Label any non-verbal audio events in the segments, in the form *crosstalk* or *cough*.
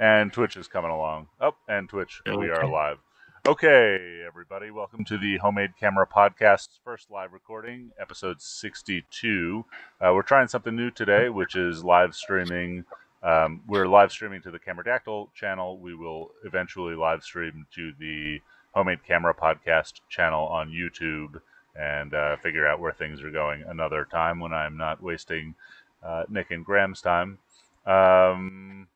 And Twitch is coming along. Oh, and Twitch, okay. we are live. Okay, everybody, welcome to the Homemade Camera Podcast's first live recording, episode 62. Uh, we're trying something new today, which is live streaming. Um, we're live streaming to the Cameradactyl channel. We will eventually live stream to the Homemade Camera Podcast channel on YouTube and uh, figure out where things are going another time when I'm not wasting uh, Nick and Graham's time. Um,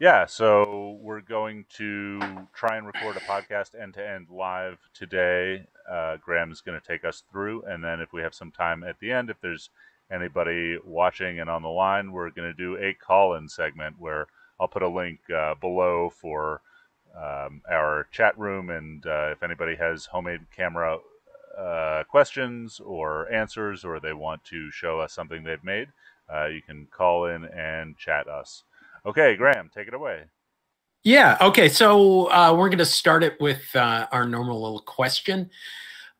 yeah, so we're going to try and record a podcast end to end live today. Uh, Graham is going to take us through, and then if we have some time at the end, if there's anybody watching and on the line, we're going to do a call in segment where I'll put a link uh, below for um, our chat room, and uh, if anybody has homemade camera uh, questions or answers, or they want to show us something they've made, uh, you can call in and chat us. Okay, Graham, take it away. Yeah. Okay. So uh, we're going to start it with uh, our normal little question.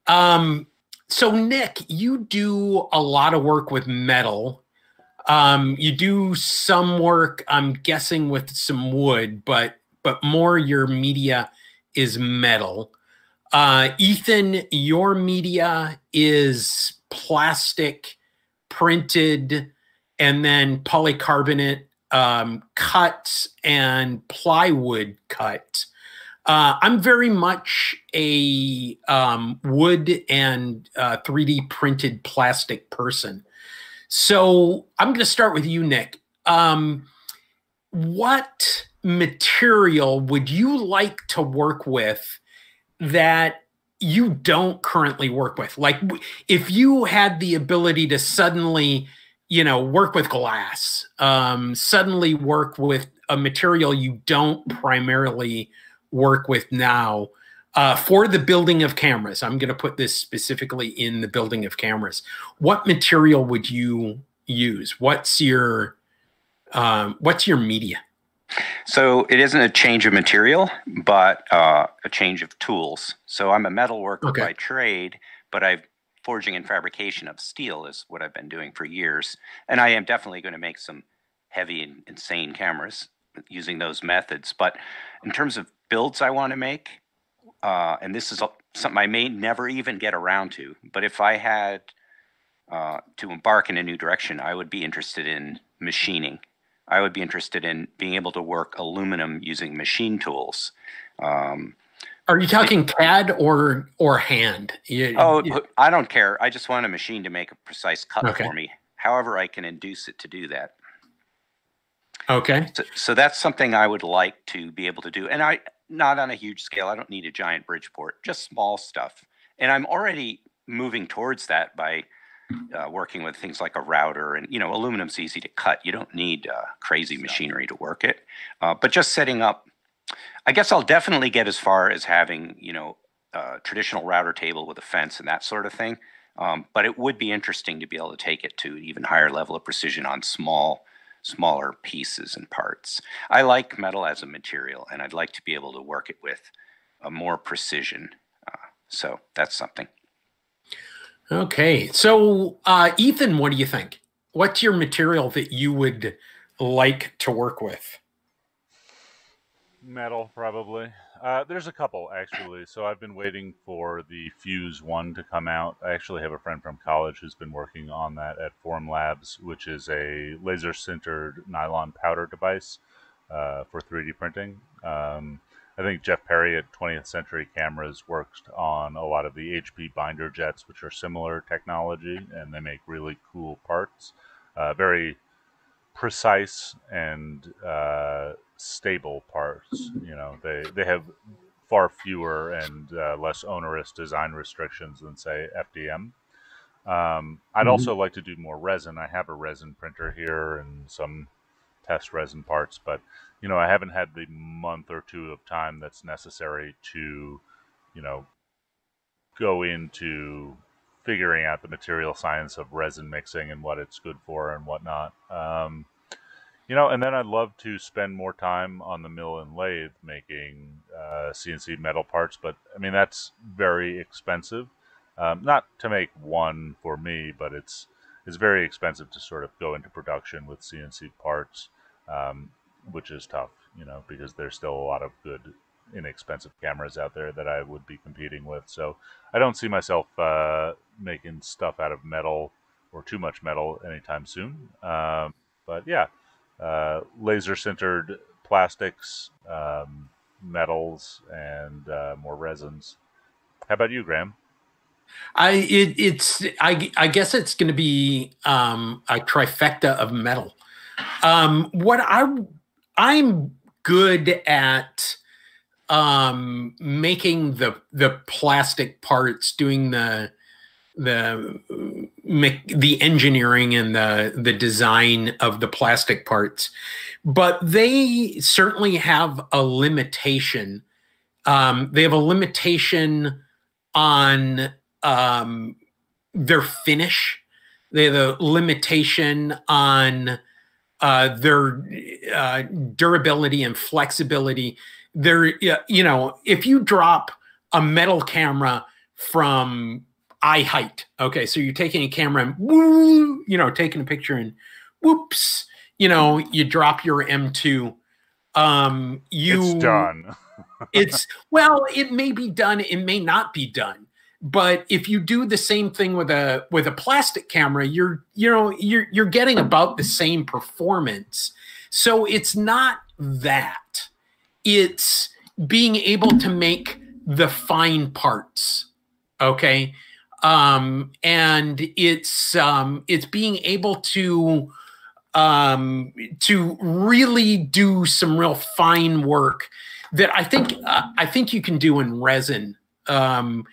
Um, so Nick, you do a lot of work with metal. Um, you do some work, I'm guessing, with some wood, but but more your media is metal. Uh, Ethan, your media is plastic printed and then polycarbonate um, cut and plywood cut. Uh, I'm very much a um, wood and uh, 3D printed plastic person. So I'm going to start with you, Nick. Um, what material would you like to work with that you don't currently work with? Like, if you had the ability to suddenly you know, work with glass, um, suddenly work with a material you don't primarily work with now uh, for the building of cameras. I'm going to put this specifically in the building of cameras. What material would you use? What's your um, what's your media? So it isn't a change of material, but uh, a change of tools. So I'm a metal worker okay. by trade, but I've forging and fabrication of steel is what I've been doing for years. And I am definitely going to make some heavy and insane cameras using those methods. But in terms of builds I want to make, uh, and this is something I may never even get around to, but if I had uh, to embark in a new direction, I would be interested in machining. I would be interested in being able to work aluminum using machine tools. Um, are you talking CAD or or hand? You, oh, you, I don't care. I just want a machine to make a precise cut okay. for me. However, I can induce it to do that. Okay. So, so that's something I would like to be able to do, and I not on a huge scale. I don't need a giant Bridgeport, just small stuff. And I'm already moving towards that by uh, working with things like a router and you know aluminum's easy to cut you don't need uh, crazy machinery to work it uh, but just setting up I guess I'll definitely get as far as having, you know, a traditional router table with a fence and that sort of thing. Um, but it would be interesting to be able to take it to an even higher level of precision on small, smaller pieces and parts. I like metal as a material, and I'd like to be able to work it with a more precision. Uh, so that's something. Okay, so uh, Ethan, what do you think? What's your material that you would like to work with? Metal, probably. Uh, there's a couple actually. So I've been waiting for the Fuse One to come out. I actually have a friend from college who's been working on that at Formlabs, which is a laser sintered nylon powder device uh, for 3D printing. Um, I think Jeff Perry at 20th Century Cameras worked on a lot of the HP binder jets, which are similar technology, and they make really cool parts. Uh, very precise and uh, stable parts. You know, they they have far fewer and uh, less onerous design restrictions than say FDM. Um, I'd mm-hmm. also like to do more resin. I have a resin printer here and some test resin parts, but you know, I haven't had the month or two of time that's necessary to, you know, go into figuring out the material science of resin mixing and what it's good for and whatnot. Um, you know, and then I'd love to spend more time on the mill and lathe making uh, CNC metal parts, but I mean that's very expensive. Um, not to make one for me, but it's it's very expensive to sort of go into production with CNC parts. Um, which is tough, you know, because there's still a lot of good inexpensive cameras out there that I would be competing with. So I don't see myself uh, making stuff out of metal or too much metal anytime soon. Um, but yeah, uh, laser sintered plastics, um, metals, and uh, more resins. How about you, Graham? I it, it's I I guess it's going to be um, a trifecta of metal. Um, what I I'm good at um, making the the plastic parts, doing the the the engineering and the the design of the plastic parts, but they certainly have a limitation. Um, they have a limitation on um, their finish. They have a limitation on uh, their uh, durability and flexibility. They're, you know, if you drop a metal camera from eye height, okay, so you're taking a camera and woo, you know, taking a picture and whoops, you know, you drop your M2. Um, you it's done. *laughs* it's well, it may be done, it may not be done but if you do the same thing with a with a plastic camera you're you know you're you're getting about the same performance so it's not that it's being able to make the fine parts okay um and it's um it's being able to um to really do some real fine work that i think uh, i think you can do in resin um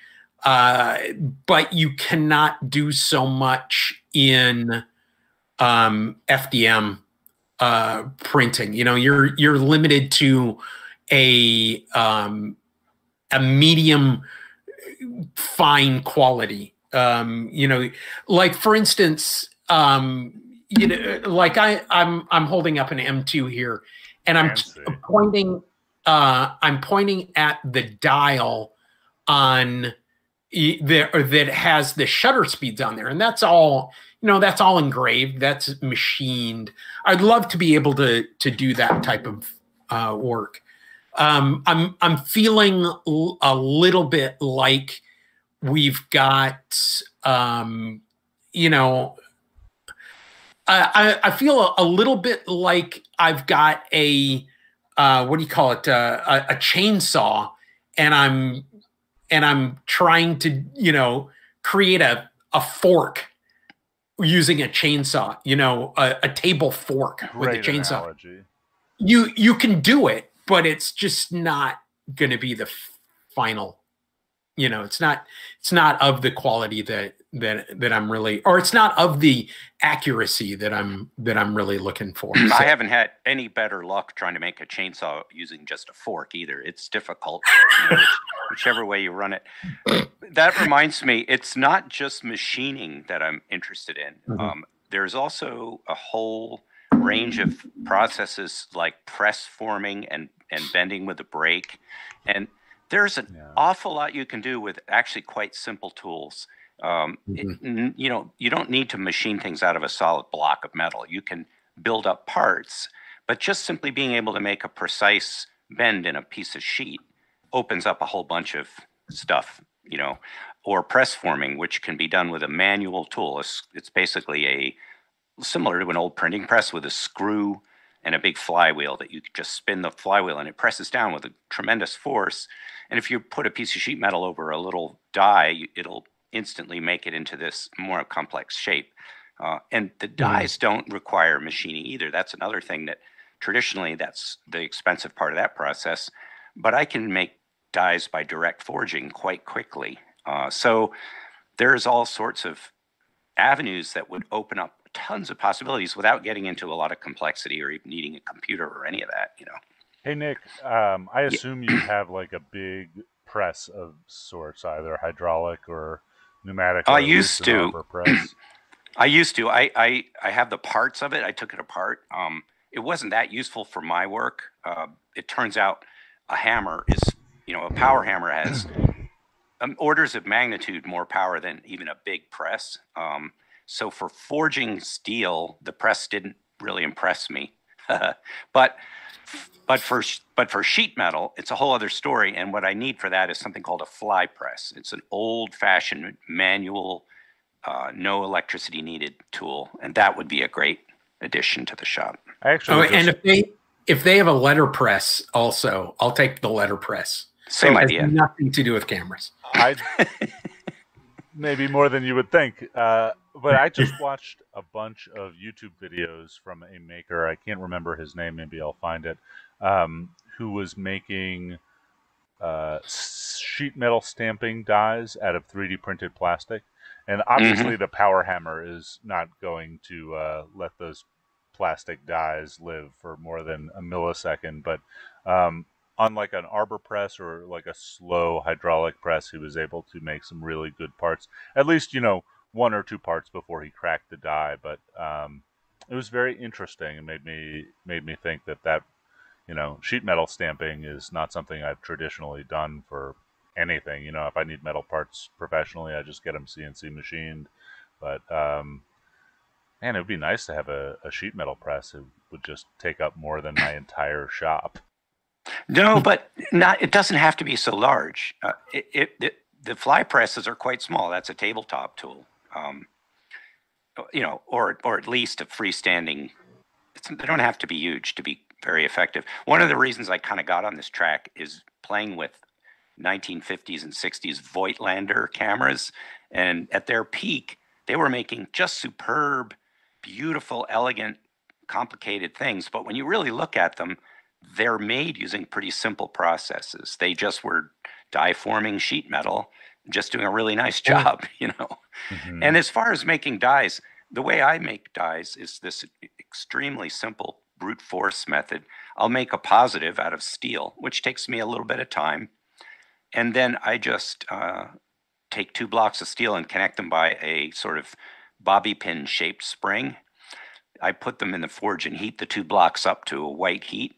uh, but you cannot do so much in um, FDM uh, printing. You know, you're you're limited to a um, a medium fine quality. Um, you know, like for instance, um, you know, like I I'm I'm holding up an M2 here, and I'm pointing uh, I'm pointing at the dial on there that has the shutter speeds on there and that's all you know that's all engraved that's machined. I'd love to be able to to do that type of uh, work um, i'm i'm feeling a little bit like we've got um, you know I, I feel a, a, little bit like I've got a uh, what do you call it uh, a, a chainsaw and I'm and I'm trying to, you know, create a, a fork using a chainsaw, you know, a, a table fork with a chainsaw. Analogy. You you can do it, but it's just not going to be the final. You know, it's not it's not of the quality that that that I'm really or it's not of the accuracy that I'm that I'm really looking for. *clears throat* So. I haven't had any better luck trying to make a chainsaw using just a fork either. It's difficult, *laughs* you know, whichever way you run it. That reminds me, it's not just machining that I'm interested in. Mm-hmm. Um, there's also a whole range of processes like press forming and and bending with a brake, and there's an yeah. awful lot you can do with actually quite simple tools. Um, mm-hmm. it, you know, you don't need to machine things out of a solid block of metal. You can build up parts, but just simply being able to make a precise bend in a piece of sheet opens up a whole bunch of stuff, you know, or press forming, which can be done with a manual tool. It's, it's basically a similar to an old printing press with a screw and a big flywheel that you just spin the flywheel and it presses down with a tremendous force. And if you put a piece of sheet metal over a little die, it'll instantly make it into this more complex shape. Uh, and the mm-hmm. dies don't require machining either. That's another thing that traditionally that's the expensive part of that process. But I can make dies by direct forging quite quickly. Uh, so there's all sorts of avenues that would open up tons of possibilities without getting into a lot of complexity or even needing a computer or any of that. You know. Hey Nick, um, I assume you have like a big press of sorts, either hydraulic or pneumatic. I used to. *clears throat* I used to. I, I I have the parts of it. I took it apart. Um, it wasn't that useful for my work. Uh, it turns out a hammer is, you know, a power hammer has *clears throat* um, orders of magnitude more power than even a big press. Um, so for forging steel, the press didn't really impress me. *laughs* but But for but for sheet metal, it's a whole other story. And what I need for that is something called a fly press. It's an old-fashioned manual, uh, no electricity needed tool, and that would be a great addition to the shop. I actually Oh, and if they if they have a letterpress, also, I'll take the letterpress. Same It has idea. Nothing to do with cameras. I *laughs* maybe more than you would think. Uh, but I just *laughs* watched a bunch of YouTube videos from a maker. I can't remember his name. Maybe I'll find it. Um, who was making uh, sheet metal stamping dies out of 3D printed plastic, and obviously the power hammer is not going to uh, let those plastic dies live for more than a millisecond. But um, unlike an arbor press or like a slow hydraulic press, he was able to make some really good parts. At least you know one or two parts before he cracked the die. But um, it was very interesting and made me made me think that that you know sheet metal stamping is not something I've traditionally done for anything. You know, if I need metal parts professionally, I just get them CNC machined. But um, man, it would be nice to have a, a sheet metal press. It would just take up more than my entire shop. No, but not. It doesn't have to be so large. Uh, it, it, it, the fly presses are quite small. That's a tabletop tool. Um, you know, or or at least a freestanding. They don't have to be huge to be very effective. One of the reasons I kind of got on this track is playing with 1950s and 60s Voigtlander cameras, and at their peak, they were making just superb, beautiful, elegant, complicated things. But when you really look at them, they're made using pretty simple processes. They just were die forming sheet metal, just doing a really nice job, *laughs* you know. Mhm. And as far as making dies, the way I make dies is this extremely simple brute force method. I'll make a positive out of steel, which takes me a little bit of time. And then I just uh, take two blocks of steel and connect them by a sort of bobby pin shaped spring. I put them in the forge and heat the two blocks up to a white heat,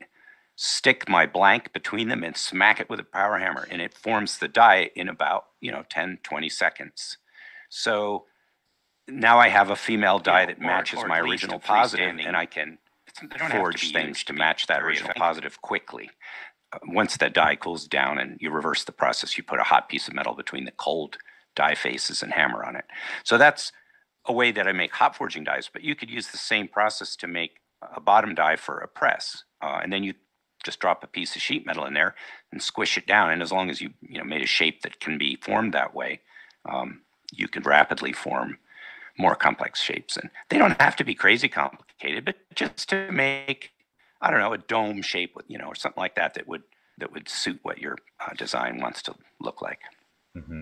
stick my blank between them and smack it with a power hammer, and it forms the die in about, you know, 10, 20 seconds. So now I have a female die that or- matches or my original positive, and I can They to forge things to match that original effective. positive quickly. Uh, once that die cools down and you reverse the process, you put a hot piece of metal between the cold die faces and hammer on it. So that's a way that I make hot forging dies, but you could use the same process to make a bottom die for a press. Uh, and then you just drop a piece of sheet metal in there and squish it down. And as long as you, you know, made a shape that can be formed that way, um, you can rapidly form more complex shapes. And they don't have to be crazy complicated, but just to make, I don't know, a dome shape with, you know, or something like that that would that would suit what your uh, design wants to look like. Mhm.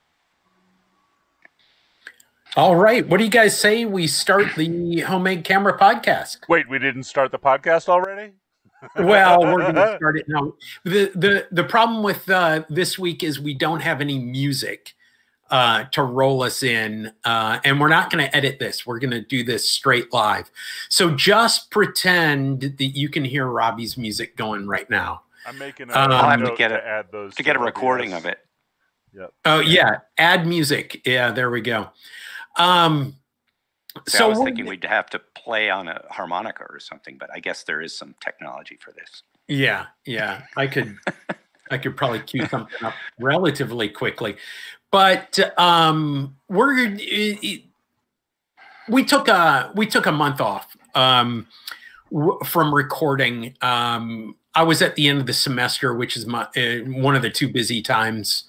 All right. What do you guys say we start the homemade camera podcast? Wait, we didn't start the podcast already? Well, we're going *laughs* to start it now. The the the problem with uh, this week is we don't have any music uh, to roll us in, uh, and we're not going to edit this. We're going to do this straight live. So just pretend that you can hear Robbie's music going right now. I'm making a Um, I'll have to note get a- add those To get a OBS. recording of it. Oh yeah, add music. Yeah, there we go. Um, So, so I was thinking we'd have to play on a harmonica or something, but I guess there is some technology for this. Yeah, yeah. I could I could probably cue something up relatively quickly. But um we're it- it- we took a we took a month off um from recording. Um I was at the end of the semester, which is my uh, one of the two busy times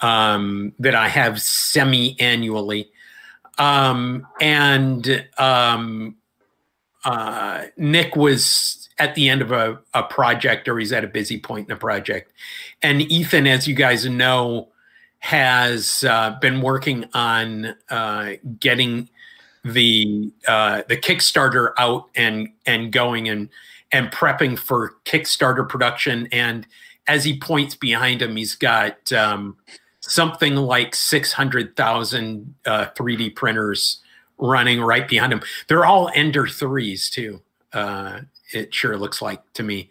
um that I have semi-annually. Um and um uh, Nick was at the end of a, a project or he's at a busy point in a project. And Ethan, as you guys know, has uh, been working on uh, getting the uh, the Kickstarter out and and going and and prepping for Kickstarter production. And as he points behind him, he's got um, something like six hundred thousand uh, 3D printers running right behind him. They're all Ender threes too. Uh, it sure looks like to me.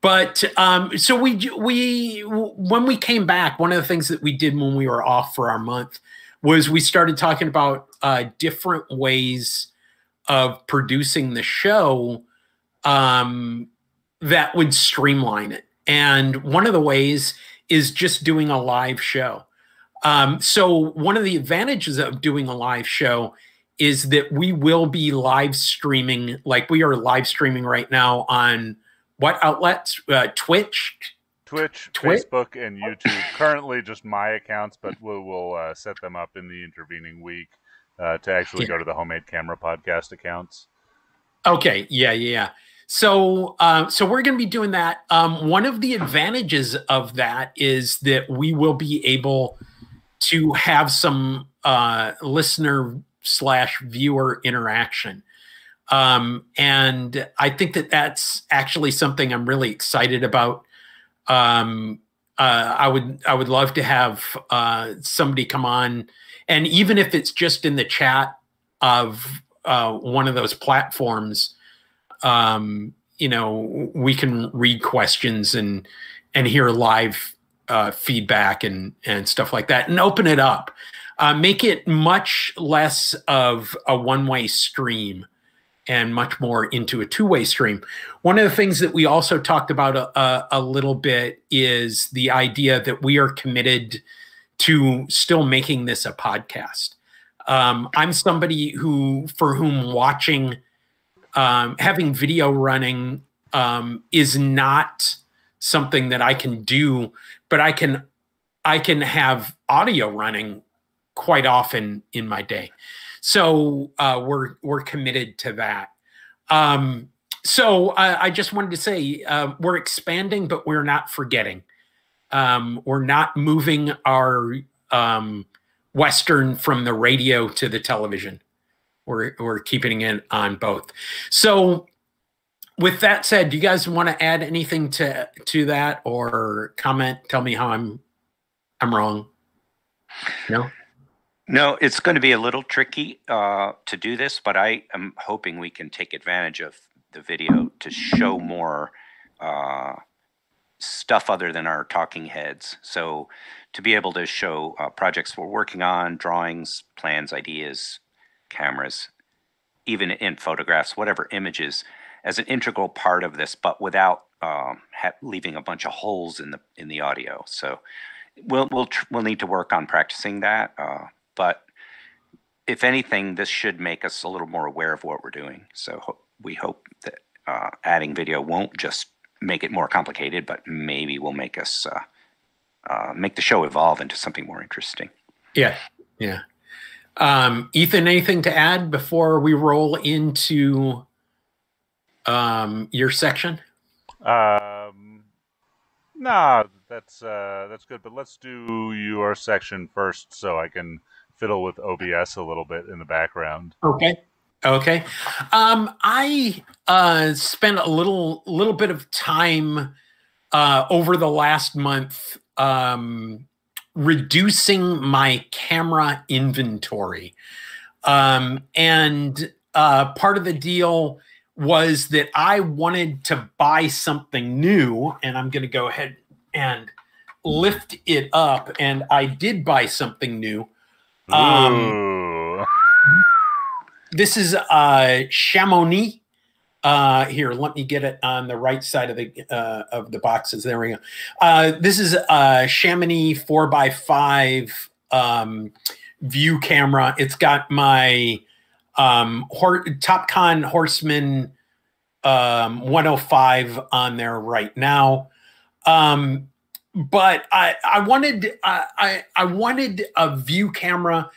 But um, so we we when we came back, one of the things that we did when we were off for our month was we started talking about uh, different ways of producing the show um, that would streamline it. And one of the ways is just doing a live show. Um, so one of the advantages of doing a live show is that we will be live streaming, like we are live streaming right now on what outlets? Uh, Twitch, Twitch, Twitch, Facebook, and YouTube. Currently, just my accounts, but we'll, we'll uh, set them up in the intervening week uh, to actually yeah. go to the homemade camera podcast accounts. Okay. Yeah. Yeah. So, uh, so we're going to be doing that. Um, one of the advantages of that is that we will be able to have some uh, listener slash viewer interaction. Um, and I think that that's actually something I'm really excited about. Um, uh, I would I would love to have uh, somebody come on, and even if it's just in the chat of uh, one of those platforms, um, you know, we can read questions and and hear live uh, feedback and and stuff like that, and open it up, uh, make it much less of a one way stream and much more into a two-way stream. One of the things that we also talked about a, a, a, little bit is the idea that we are committed to still making this a podcast. Um, I'm somebody who, for whom watching, um, having video running um, is not something that I can do, but I can, I can have audio running quite often in my day. So uh, we're we're committed to that. Um, so I, I, just wanted to say uh, we're expanding, but we're not forgetting. Um, we're not moving our um, Western from the radio to the television. We're we're keeping it on both. So with that said, do you guys want to add anything to to that or comment? Tell me how I'm I'm wrong. No. No, it's going to be a little tricky uh, to do this, but I am hoping we can take advantage of the video to show more uh, stuff other than our talking heads. So to be able to show uh, projects we're working on, drawings, plans, ideas, cameras, even in photographs, whatever images, as an integral part of this, but without um, leaving a bunch of holes in the in the audio. So we'll we'll we'll need to work on practicing that. Uh, but if anything, this should make us a little more aware of what we're doing. So ho- we hope that uh, adding video won't just make it more complicated, but maybe will make us uh, uh, make the show evolve into something more interesting. Yeah, yeah. Um, Ethan, anything to add before we roll into um, your section? Um, nah, that's uh, that's good. But let's do your section first, so I can fiddle with OBS a little bit in the background. Okay. Okay. Um, I uh, spent a little little bit of time uh, over the last month um, reducing my camera inventory, um, and uh, part of the deal was that I wanted to buy something new, and I'm going to go ahead and lift it up, and I did buy something new. Um, this is uh, Chamonix. Uh, here, let me get it on the right side of the uh, of the boxes. There we go. Uh, this is a Chamonix four x five um, view camera. It's got my um, Hor- Topcon Horseman um, 105 on there right now. Um, but I I wanted I I wanted a view camera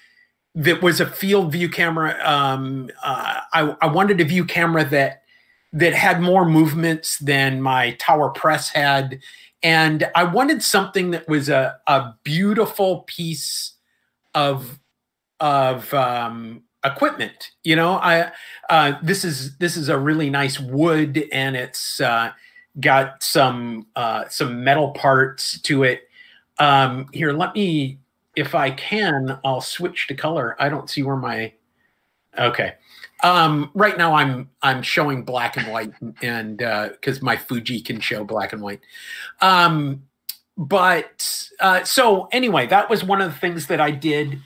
that was a field view camera. Um, uh, I I wanted a view camera that that had more movements than my tower press had, and I wanted something that was a a beautiful piece of of um, equipment. You know, I uh, this is this is a really nice wood, and it's uh, got some uh, some metal parts to it. Um, here, let me, if I can, I'll switch to color. I don't see where my, okay. Um, right now I'm I'm showing black and white, and because uh, my Fuji can show black and white. Um, but uh, so anyway, that was one of the things that I did,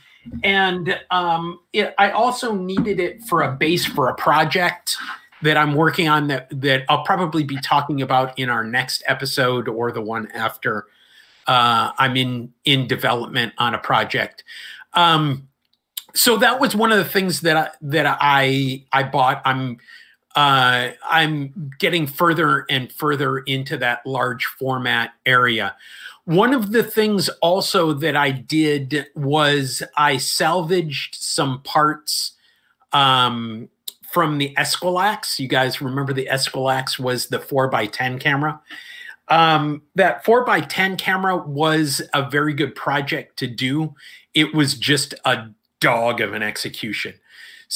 and um, it, I also needed it for a base for a project that I'm working on that that I'll probably be talking about in our next episode or the one after. Uh, I'm in in development on a project. Um, so that was one of the things that I, that I I bought. I'm uh, I'm getting further and further into that large format area. One of the things also that I did was I salvaged some parts um, from the Esquilax. You guys remember the Esquilax was the 4x10 camera. Um, that 4x10 camera was a very good project to do. It was just a dog of an execution.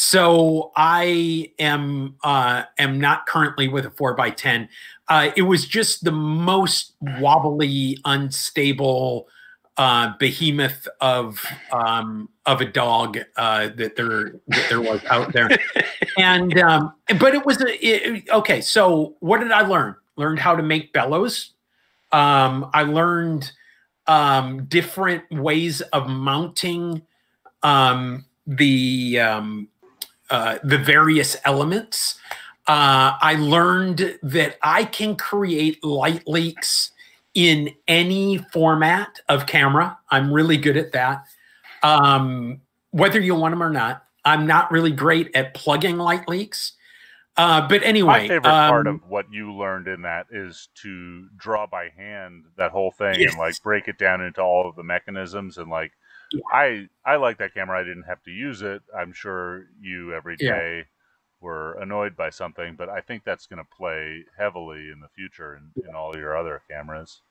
So I am uh, am not currently with a four by ten. Uh, it was just the most wobbly, unstable uh, behemoth of um, of a dog uh, that there that there was out there, *laughs* and um, but it was a, it, okay. So what did I learn? Learned how to make bellows. Um, I learned um, different ways of mounting um, the um, uh, the various elements. Uh, I learned that I can create light leaks in any format of camera. I'm really good at that. Um, whether you want them or not, I'm not really great at plugging light leaks. Uh, but anyway, my favorite um, part of what you learned in that is to draw by hand that whole thing yes. and like break it down into all of the mechanisms and like yeah. I I like that camera. I didn't have to use it. I'm sure you every day yeah. were annoyed by something, but I think that's going to play heavily in the future in, in all your other cameras.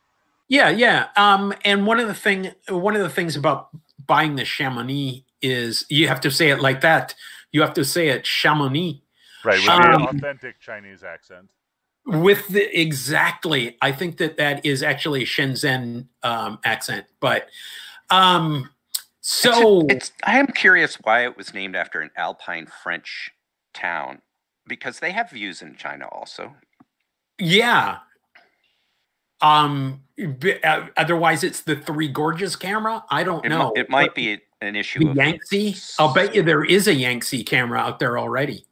Yeah, yeah. Um, and one of the thing one of the things about buying the Chamonix is you have to say it like that. You have to say it Chamonix. Right, with um, the authentic Chinese accent. With the exactly, I think that that is actually a Shenzhen um, accent, but um, so it's, it's, I am curious why it was named after an Alpine French town because they have views in China also. Yeah. Um. Uh, otherwise, it's the Three Gorges camera. I don't it know. it might be an issue. The Yangtze. I'll bet you there is a Yangtze camera out there already.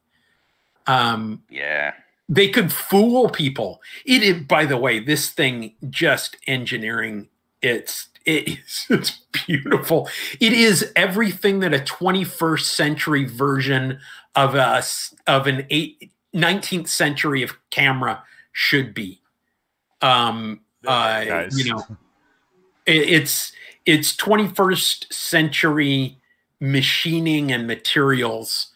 Um. Yeah. They could fool people. It is, by the way, this thing just engineering. It's it is *laughs* it's beautiful. It is everything that a 21st century version of a of an eight, 19th century of camera should be. Um, uh, nice. you know, it, it's it's 21st century machining and materials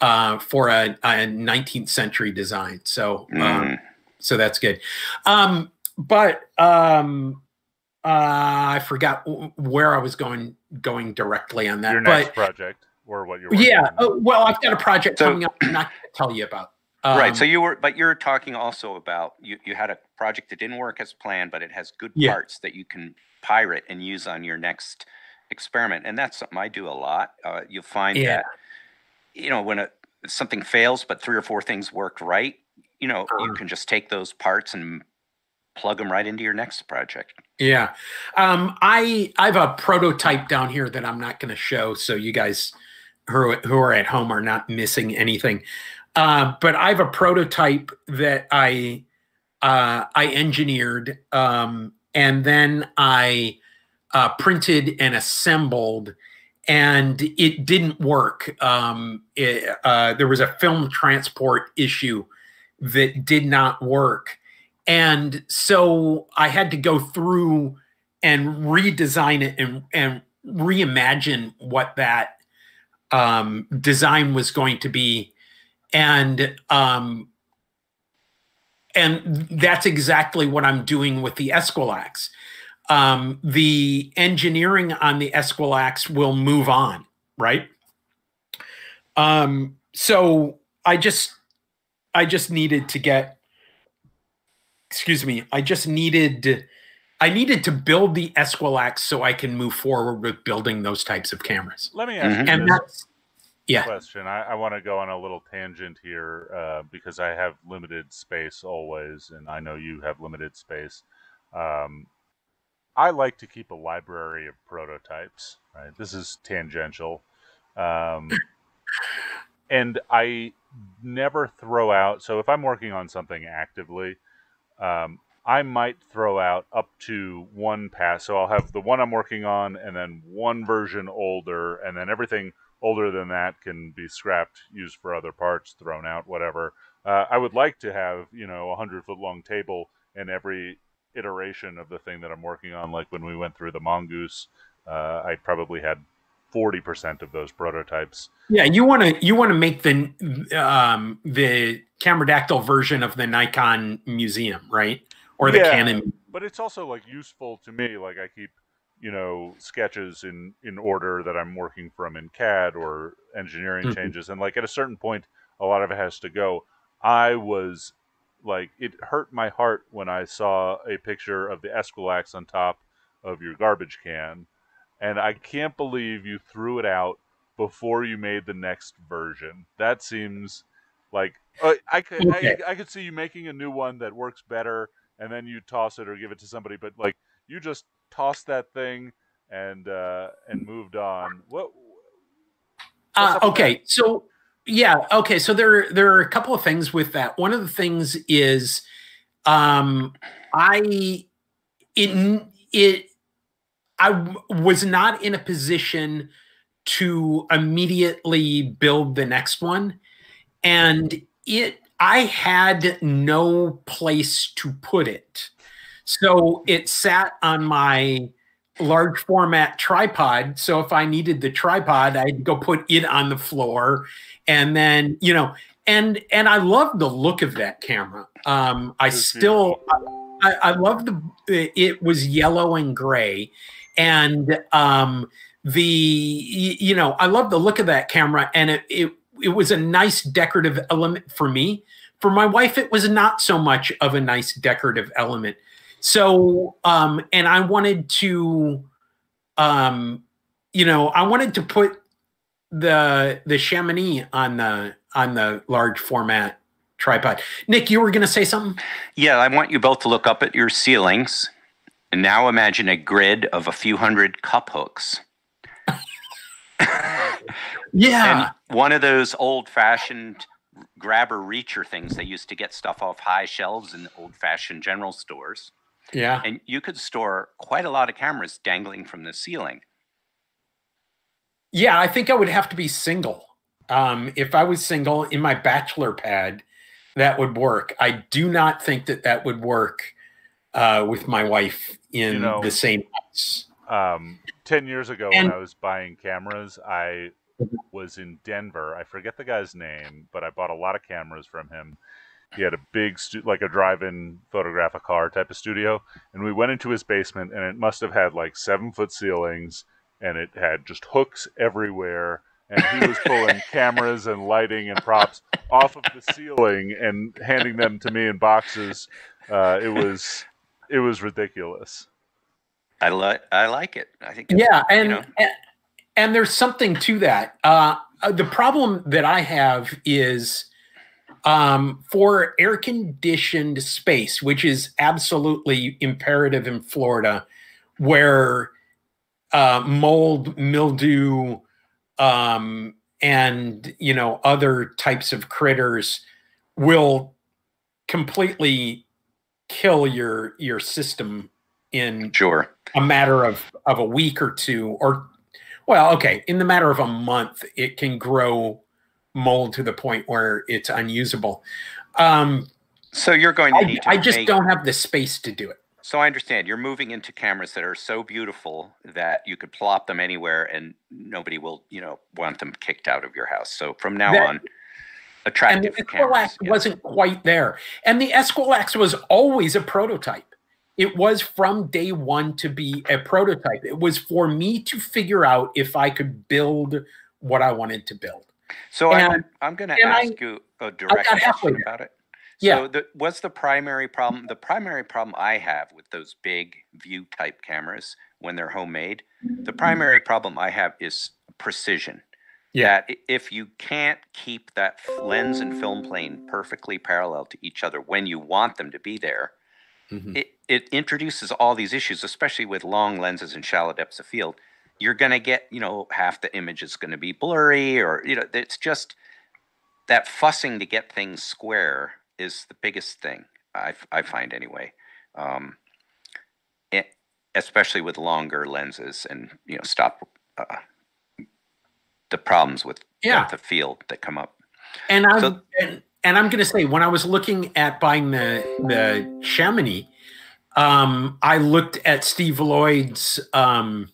uh, for a, a, 19th century design. So, um, mm. so that's good. Um, but um, uh, I forgot where I was going going directly on that. Your next but, project or what you're yeah. Uh, well, I've got a project so, coming up. I'm not going to tell you about. Um, right. So you were, but you're talking also about you. You had a project that didn't work as planned, but it has good yeah. parts that you can pirate and use on your next experiment, and that's something I do a lot. Uh, you'll find yeah. that you know when a, something fails, but three or four things worked right. You know, uh-huh. you can just take those parts and plug them right into your next project. Yeah. Um, I I have a prototype down here that I'm not going to show, so you guys who, who are at home are not missing anything. Uh, but I have a prototype that I uh, I engineered, um, and then I uh, printed and assembled, and it didn't work. Um, it, uh, there was a film transport issue that did not work and so I had to go through and redesign it and, and reimagine what that um, design was going to be. And um, and that's exactly what I'm doing with the Esquilax. Um, the engineering on the Esquilax will move on, right? Um, so I just I just needed to get excuse me, I just needed I needed to build the Esquilax so I can move forward with building those types of cameras. Let me ask mm-hmm. you and that's yeah. question. I, I want to go on a little tangent here uh, because I have limited space always, and I know you have limited space. Um, I like to keep a library of prototypes. Right, this is tangential, um, and I never throw out. So if I'm working on something actively, um, I might throw out up to one pass. So I'll have the one I'm working on, and then one version older, and then everything older than that can be scrapped, used for other parts, thrown out, whatever. Uh, I would like to have you know a hundred foot long table in every iteration of the thing that I'm working on. Like when we went through the mongoose, uh, I probably had forty percent of those prototypes. Yeah, you want to you want to make the um, the Cameradactyl version of the Nikon museum, right? Or the Yeah, Canon. But it's also like useful to me. Like I keep you know sketches in in order that I'm working from in CAD or engineering Mhm. changes, and like at a certain point, a lot of it has to go. I was like it hurt my heart when I saw a picture of the Esquilax on top of your garbage can, and I can't believe you threw it out before you made the next version. That seems like uh, I could Okay. I, I could see you making a new one that works better, and then you toss it or give it to somebody. But like you just tossed that thing and uh, and moved on. What? Uh, okay, so yeah, okay, so there there are a couple of things with that. One of the things is, um, I it it I w- was not in a position to immediately build the next one, and it I had no place to put it, so it sat on my large format tripod. So if I needed the tripod, I'd go put it on the floor, and then you know, and and I love the look of that camera. Um, I It's still, I, I love the. It was yellow and gray, and um, the you know, I love the look of that camera, and it it it was a nice decorative element for me. For my wife, it was not so much of a nice decorative element. So, um, and I wanted to, um, you know, I wanted to put the the Chamonix on the on the large format tripod. Nick, you were going to say something? Yeah, I want you both to look up at your ceilings and now imagine a grid of a few hundred cup hooks. Yeah. And one of those old fashioned grabber reacher things they used to get stuff off high shelves in old fashioned general stores. yeah. And you could store quite a lot of cameras dangling from the ceiling. Yeah, I think I would have to be single. Um, if I was single in my bachelor pad, that would work. I do not think that that would work uh, with my wife in You know- the same house. Um, Ten years ago, And- when I was buying cameras, I was in Denver. I forget the guy's name, but I bought a lot of cameras from him. He had a big, stu- like a drive-in photograph a car type of studio, and we went into his basement, and it must have had like seven-foot ceilings, and it had just hooks everywhere. And he was pulling *laughs* cameras and lighting and props off of the ceiling and handing them to me in boxes. Uh, it was, it was ridiculous. I like I like it. I think it's- Yeah, and, know? and and there's something to that. Uh, uh, the problem that I have is um, for air conditioned space, which is absolutely imperative in Florida, where uh, mold, mildew, um, and you know other types of critters will completely kill your your system in Sure. a matter of of a week or two or well okay in the matter of a month it can grow mold to the point where it's unusable um So you're going to i, need to I just make- don't have the space to do it So I understand you're moving into cameras that are so beautiful that you could plop them anywhere and nobody will, you know, want them kicked out of your house. So from now That- on, and attractive the cameras. Esquilax yeah. wasn't quite there and the Esquilax was always a prototype it was from day one to be a prototype it was for me to figure out if i could build what i wanted to build So I'm, I'm going to and I- ask you a direct question there. about it. Yeah. So the, what's the primary problem? The primary problem I have with those big view type cameras when they're homemade, the primary problem I have is precision. Yeah. I- if you can't keep that f- lens and film plane perfectly parallel to each other when you want them to be there, Mhm. it, it introduces all these issues, especially with long lenses and shallow depths of field. You're going to get, you know, half the image is going to be blurry, or, you know, it's just that fussing to get things square is the biggest thing I, f- I find anyway. Um, it, especially with longer lenses and you know stop uh, the problems with Yeah. of field that come up. And I So- and, and I'm going to say when I was looking at buying the the Chamonix, um, I looked at Steve Lloyd's um,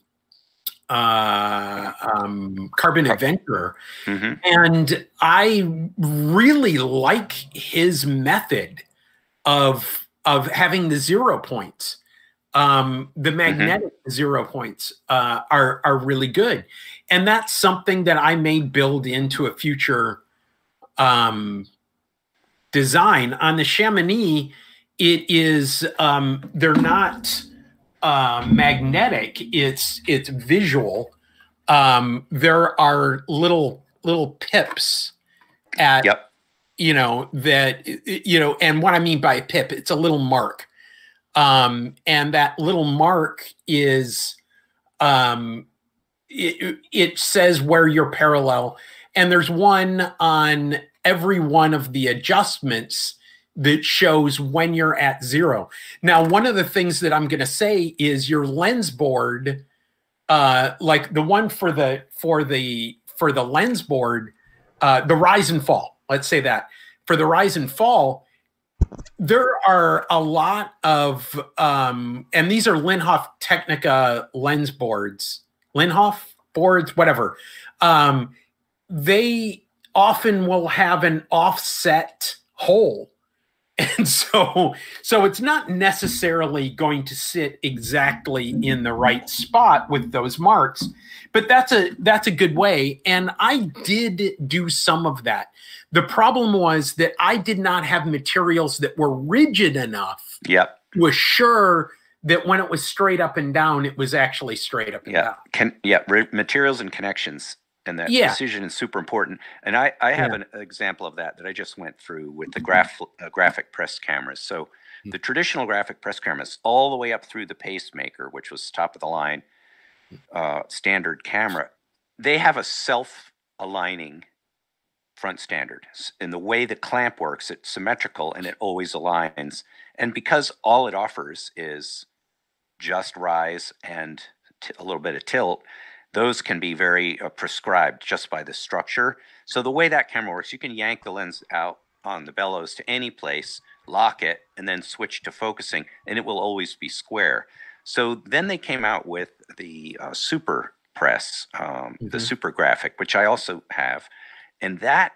uh, um, Carbon Adventurer, hmm and I really like his method of of having the zero points. Um, the magnetic zero points uh, are are really good, and that's something that I may build into a future um, design on the Chamonix. It is um, they're not uh, magnetic. It's it's visual. Um, there are little little pips at Yep. you know that you know, and what I mean by a pip, it's a little mark, um, and that little mark is um, it, it says where you're parallel, and there's one on every one of the adjustments that shows when you're at zero. Now, one of the things that I'm going to say is your lens board, uh, like the one for the for the for the lens board, uh, the rise and fall. Let's say that for the rise and fall, there are a lot of, um, and these are Linhof Technica lens boards, Linhof boards, whatever. Um, they often will have an offset hole *laughs* and so so it's not necessarily going to sit exactly in the right spot with those marks but that's a that's a good way and i did do some of that the problem was that i did not have materials that were rigid enough Yep. was sure that when it was straight up and down it was actually straight up and Yeah. down Can yeah. Materials and connections and that Yeah. decision is super important. And I I have Yeah. an example of that that I just went through with the graph uh, graphic press cameras. So Hmm. the traditional graphic press cameras, all the way up through the pacemaker, which was top of the line uh, standard camera, they have a self aligning front standard. In the way the clamp works, it's symmetrical and it always aligns. And because all it offers is just rise and a little bit of tilt, those can be very uh, prescribed just by the structure. So the way that camera works, you can yank the lens out on the bellows to any place, lock it, and then switch to focusing, and it will always be square. So then they came out with the uh, super press, um, the Mhm. super graphic, which I also have, and that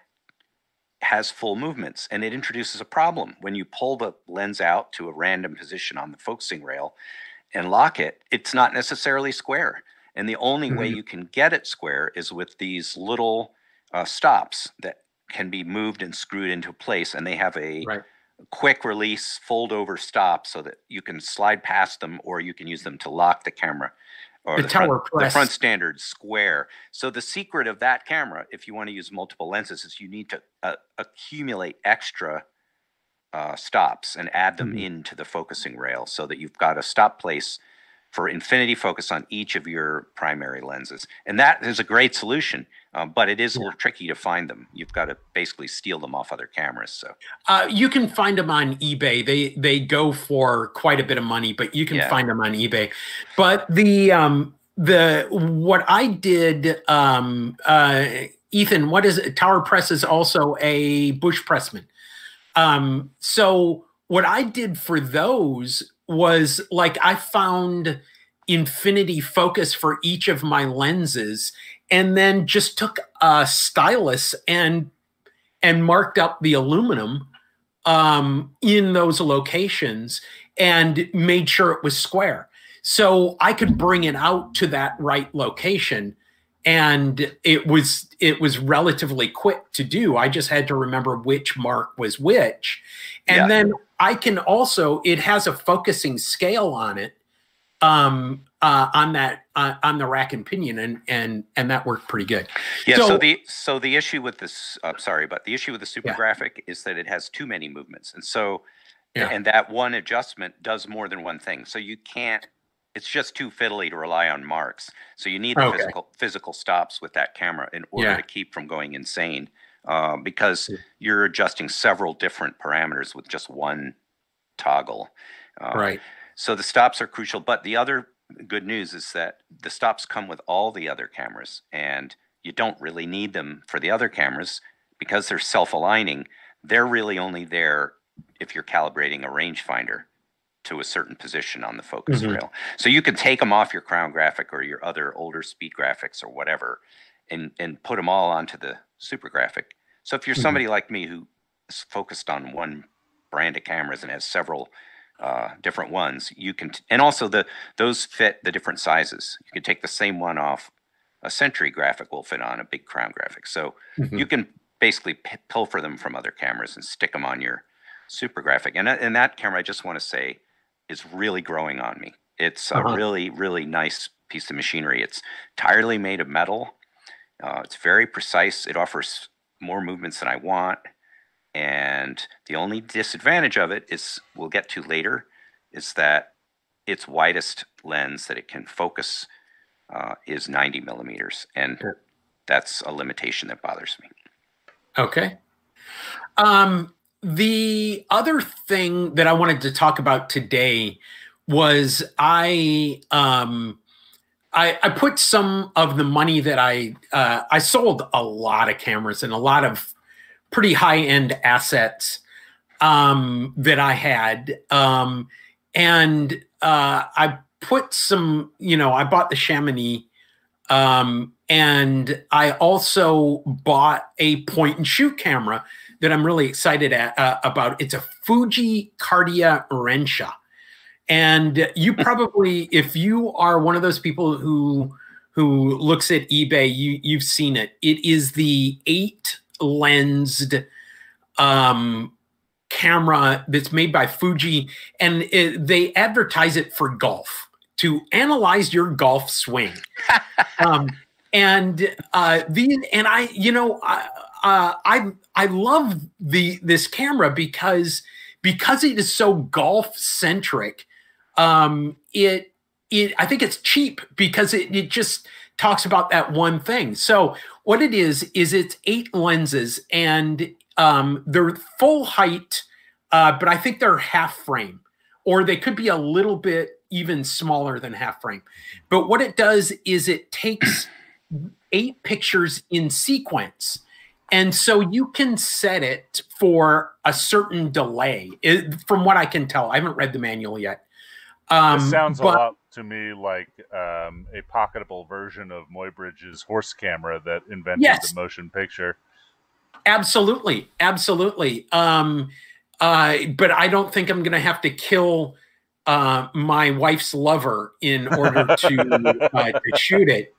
has full movements and it introduces a problem when you pull the lens out to a random position on the focusing rail and lock it it's not necessarily square and the only way Mhm. you can get it square is with these little uh, stops that can be moved and screwed into place and they have a Right. quick release fold over stop so that you can slide past them or you can use them to lock the camera or The front, tower the front standard square so the secret of that camera if you want to use multiple lenses is you need to uh, accumulate extra uh, stops and add them Mhm. into the focusing rail so that you've got a stop place for infinity focus on each of your primary lenses and that is a great solution um, but it is a little tricky to find them you've got to basically steal them off other cameras so Uh, you can find them on eBay. They they go for quite a bit of money, but you can Yeah. find them on eBay. But the um the what I did, um, uh, Ethan, what is it? Tower Press is also a Busch Pressman. Um, so what I did for those was like I found infinity focus for each of my lenses, and then just took a stylus and and marked up the aluminum um, in those locations and made sure it was square. So I could bring it out to that right location and it was it was relatively quick to do. I just had to remember which mark was which. And Yeah. then I can also it has a focusing scale on it um uh on that uh, on the rack and pinion and and and that worked pretty good. Yeah. So, So- the so the issue with this, uh, sorry, but the issue with the super Yeah. graphic is that it has too many movements, and so Yeah. and that one adjustment does more than one thing. So you can't. It's just too fiddly to rely on marks. So you need the Okay. physical physical stops with that camera in order Yeah. to keep from going insane uh, because you're adjusting several different parameters with just one toggle. Uh, right. So the stops are crucial. But the other good news is that the stops come with all the other cameras, and you don't really need them for the other cameras because they're self-aligning. They're really only there if you're calibrating a rangefinder to a certain position on the focus Mhm. rail. So you can take them off your crown graphic or your other older speed graphics or whatever and and put them all onto the super graphic. So if you're Mhm. somebody like me who is focused on one brand of cameras and has several uh, different ones, you can t- and also the those fit the different sizes. You can take the same one off a Century graphic will fit on a big crown graphic. So Mhm. you can basically p- pilfer them from other cameras and stick them on your super graphic. And, that- and that camera, I just want to say, is really growing on me. It's a Uh-huh. really, really nice piece of machinery. It's entirely made of metal. Uh, it's very precise. It offers more movements than I want. And the only disadvantage of it is, we'll get to later, is that its widest lens that it can focus uh, is 90 millimeters. And Sure. that's a limitation that bothers me. Okay. Um, the other thing that I wanted to talk about today was I um, I, I put some of the money that I uh, I sold a lot of cameras and a lot of pretty high end assets um, that I had, um, and uh, I put some. You know, I bought the Chamonix um, and I also bought a point and shoot camera that I'm really excited at, uh, about. It's a Fuji Cardia Rensha. And you *laughs* probably, if you are one of those people who who looks at eBay, you you've seen it. It is the eight lensed um, camera that's made by Fuji, and it, they advertise it for golf to analyze your golf swing. *laughs* um, and uh, the and I, you know, I, uh, I I love the this camera because because it is so golf centric. Um, it it I think it's cheap because it it just talks about that one thing. So what it is is it's eight lenses and um, they're full height, uh, but I think they're half frame, or they could be a little bit even smaller than half frame. But what it does is it takes eight pictures in sequence. And so you can set it for a certain delay, it, from what I can tell. I haven't read the manual yet. Um, this sounds but- a lot to me like um, a pocketable version of Muybridge's horse camera that invented Yes. the motion picture. Absolutely, absolutely. Um, uh, but I don't think I'm going to have to kill uh, my wife's lover in order to, *laughs* uh, to shoot it.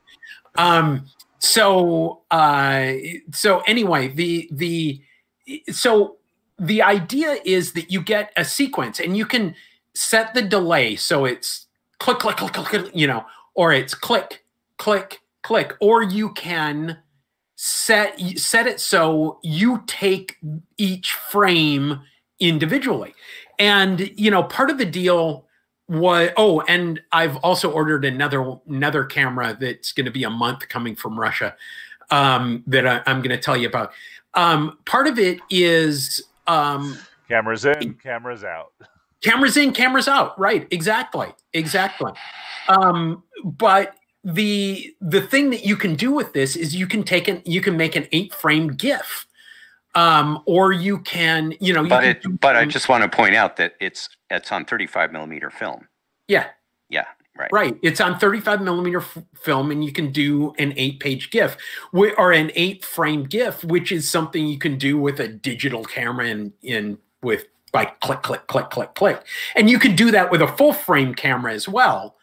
Um, so, uh, so anyway, the the so the idea is that you get a sequence, and you can set the delay. So it's click, click, click, click, click, you know, or it's click, click, click, or you can set set it so you take each frame individually. And you know part of the deal was oh and i've also ordered another another camera that's going to be a month coming from russia um that I, i'm going to tell you about. Um part of it is um Cameras in, cameras out. cameras in cameras out. Right. Exactly. Exactly. Um but the the thing that you can do with this is you can take an you can make an eight frame gif um or you can you know you But it, but I just want to point out that it's it's on 35 millimeter film. yeah Yeah, right. right it's on 35 millimeter f- film and you can do an eight page gif or an eight frame gif which is something you can do with a digital camera in in with by click click click click click and you can do that with a full frame camera as well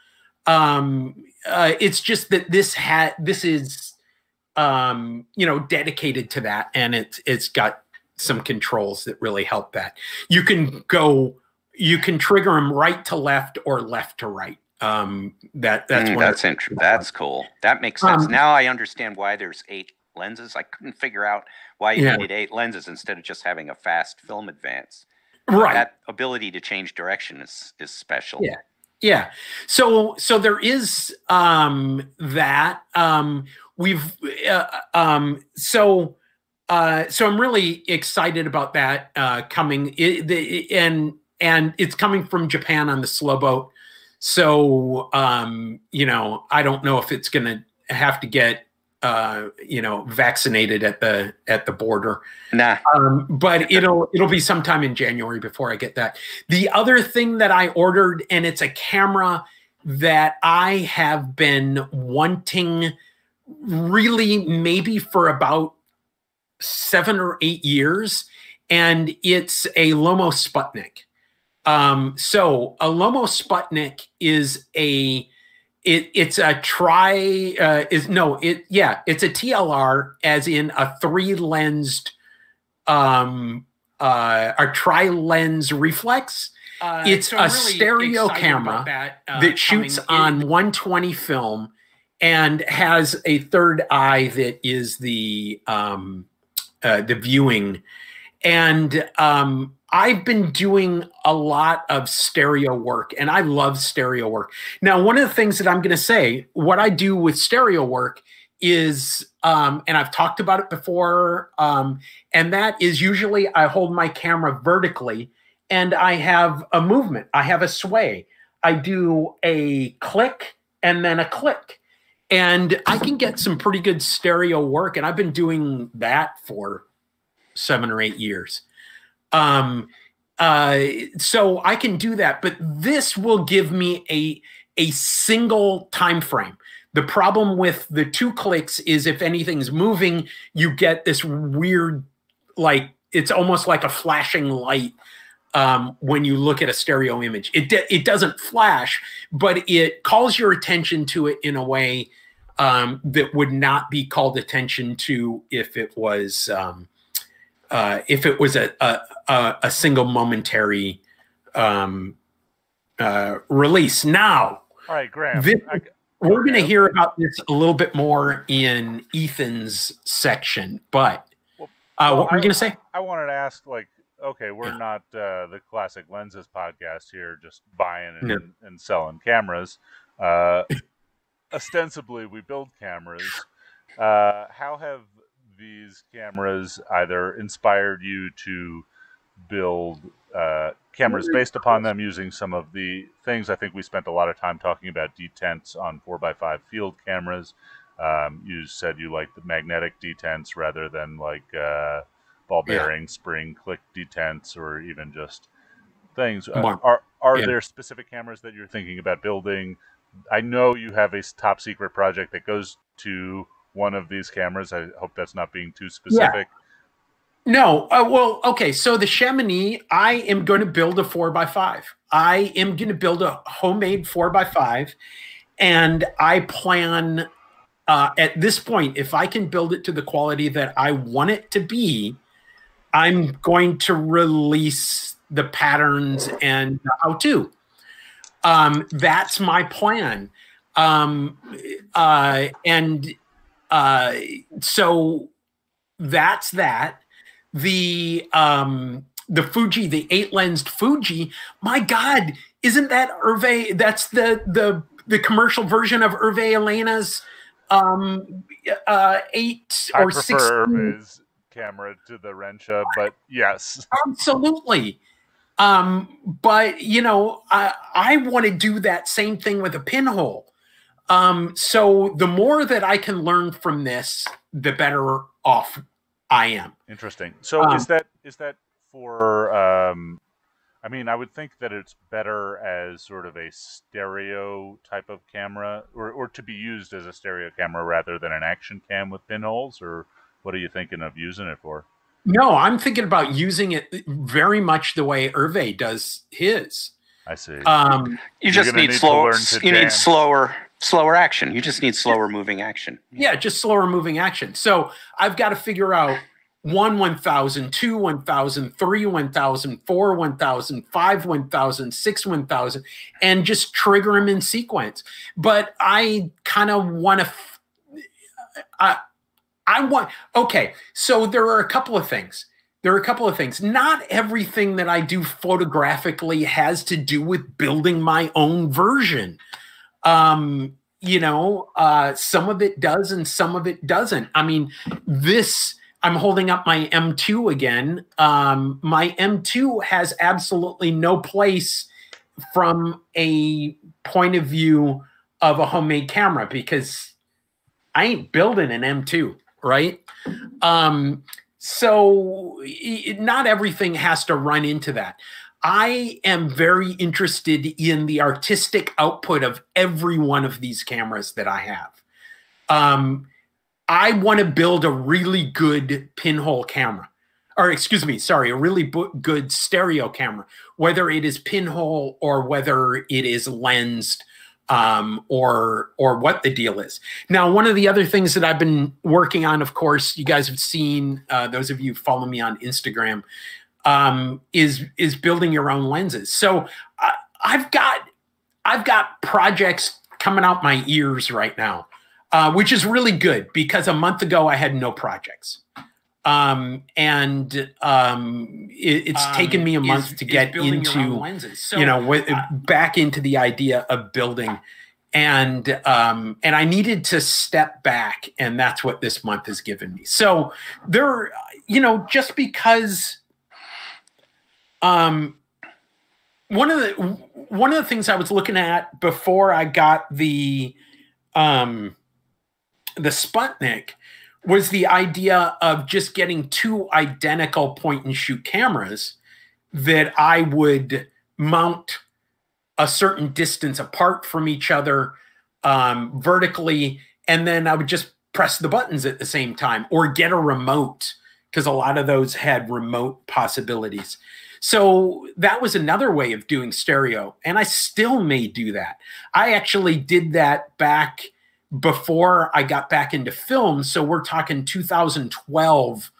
um uh, it's just that this had this is um you know dedicated to that and it's it's got some controls that really help that you can go you can trigger them right to left or left to right um that that's Mm, that's interesting. That's cool. That makes sense. Um, now I understand why there's eight lenses. I couldn't figure out why you Yeah. needed eight lenses instead of just having a fast film advance. right That ability to change direction is is special. Yeah. Yeah so so there is um that um we've uh, um so uh, so I'm really excited about that uh, coming. It, the, and and it's coming from Japan on the slow boat. So um, you know, I don't know if it's going to have to get uh, you know vaccinated at the at the border. Nah. Um, but it'll it'll be sometime in January before I get that. The other thing that I ordered, and it's a camera that I have been wanting really maybe for about seven or eight years, and it's a Lomo Sputnik. Um, so a Lomo Sputnik is a it, it's a tri uh, is no it yeah it's a TLR as in a three lensed um uh a tri lens reflex. Uh, it's so a really stereo camera that, uh, that shoots on 120 film and has a third eye that is the um uh, the viewing and um I've been doing a lot of stereo work and I love stereo work. Now, one of the things that I'm going to say, what I do with stereo work is, um, and I've talked about it before, um, and that is usually I hold my camera vertically and I have a movement, I have a sway. I do a click and then a click. And I can get some pretty good stereo work. And I've been doing that for seven or eight years. Um, uh, so I can do that, but this will give me a a single time frame. The problem with the two clicks is if anything's moving, you get this weird, like it's almost like a flashing light um, when you look at a stereo image. It it doesn't flash, but it calls your attention to it in a way um, that would not be called attention to if it was um, uh, if it was a, a, a single momentary um, uh, release. Now, all right, Graham, this, I, we're going to hear about this a little bit more in Ethan's section, but well, uh, what were you going to say? I wanted to ask, like, okay, we're yeah. not uh, the classic lenses podcast here, just buying and, no. and selling cameras. Uh, ostensibly, we build cameras. Uh, how have these cameras either inspired you to build uh, cameras based upon them using some of the things. I think we spent a lot of time talking about detents on 4x5 field cameras. Um, you said you like the magnetic detents rather than like uh, ball bearing, yeah. spring, click detents, or even just things. Uh, are are yeah. there specific cameras that you're thinking about building? I know you have a top secret project that goes to one of these cameras. I hope that's not being too specific. Yeah. No, uh, well, okay. So the Chamonix, I am going to build a four by five. I am going to build a homemade four by five, and I plan uh, at this point, if I can build it to the quality that I want it to be, I'm going to release the patterns and how to. Um, that's my plan. Um, uh, and uh, so that's that. The um, the Fuji, the eight lensed Fuji. My God, isn't that Hervé? That's the the the commercial version of Hervé Elena's um, uh, eight or six. Hervé's camera to the Rensha, but yes, absolutely. Um, but you know, I, I want to do that same thing with a pinhole. Um, so the more that I can learn from this, the better off I am. Interesting. So um, is that is that for? Um, I mean, I would think that it's better as sort of a stereo type of camera, or or to be used as a stereo camera rather than an action cam with pinholes. Or what are you thinking of using it for? No, I'm thinking about using it very much the way Hervé does his. I see. Um, you just need, need slower. You need slower slower action. You just need slower moving action. Yeah, just slower moving action. So I've got to figure out one 1000, two 1000, three 1000, four 1000, five 1000, six 1000, and just trigger them in sequence. But I kind of want to. I, I want. Okay, so there are a couple of things. There are a couple of things. Not everything that I do photographically has to do with building my own version um you know uh some of it does and some of it doesn't i mean this I'm holding up my M2 again. Um, my M2 has absolutely no place from a point of view of a homemade camera because I ain't building an M2, right? Um, so it, not everything has to run into that. I am very interested in the artistic output of every one of these cameras that I have. Um, I want to build a really good pinhole camera, or excuse me, sorry, a really good stereo camera, whether it is pinhole or whether it is lensed um, or or what the deal is. Now, one of the other things that I've been working on, of course, you guys have seen uh, those of you follow me on Instagram, um, is is building your own lenses. So I, I've got I've got projects coming out my ears right now, uh, which is really good because a month ago I had no projects. Um, and um, it, it's um, taken me a month is, to get into so, you know w- uh, back into the idea of building and um and i needed to step back and that's what this month has given me so there you know just because um one of the one of the things i was looking at before i got the um the sputnik was the idea of just getting two identical point and shoot cameras that I would mount a certain distance apart from each other um, vertically, and then I would just press the buttons at the same time or get a remote because a lot of those had remote possibilities. So that was another way of doing stereo, and I still may do that. I actually did that back before I got back into film. So we're talking 2012.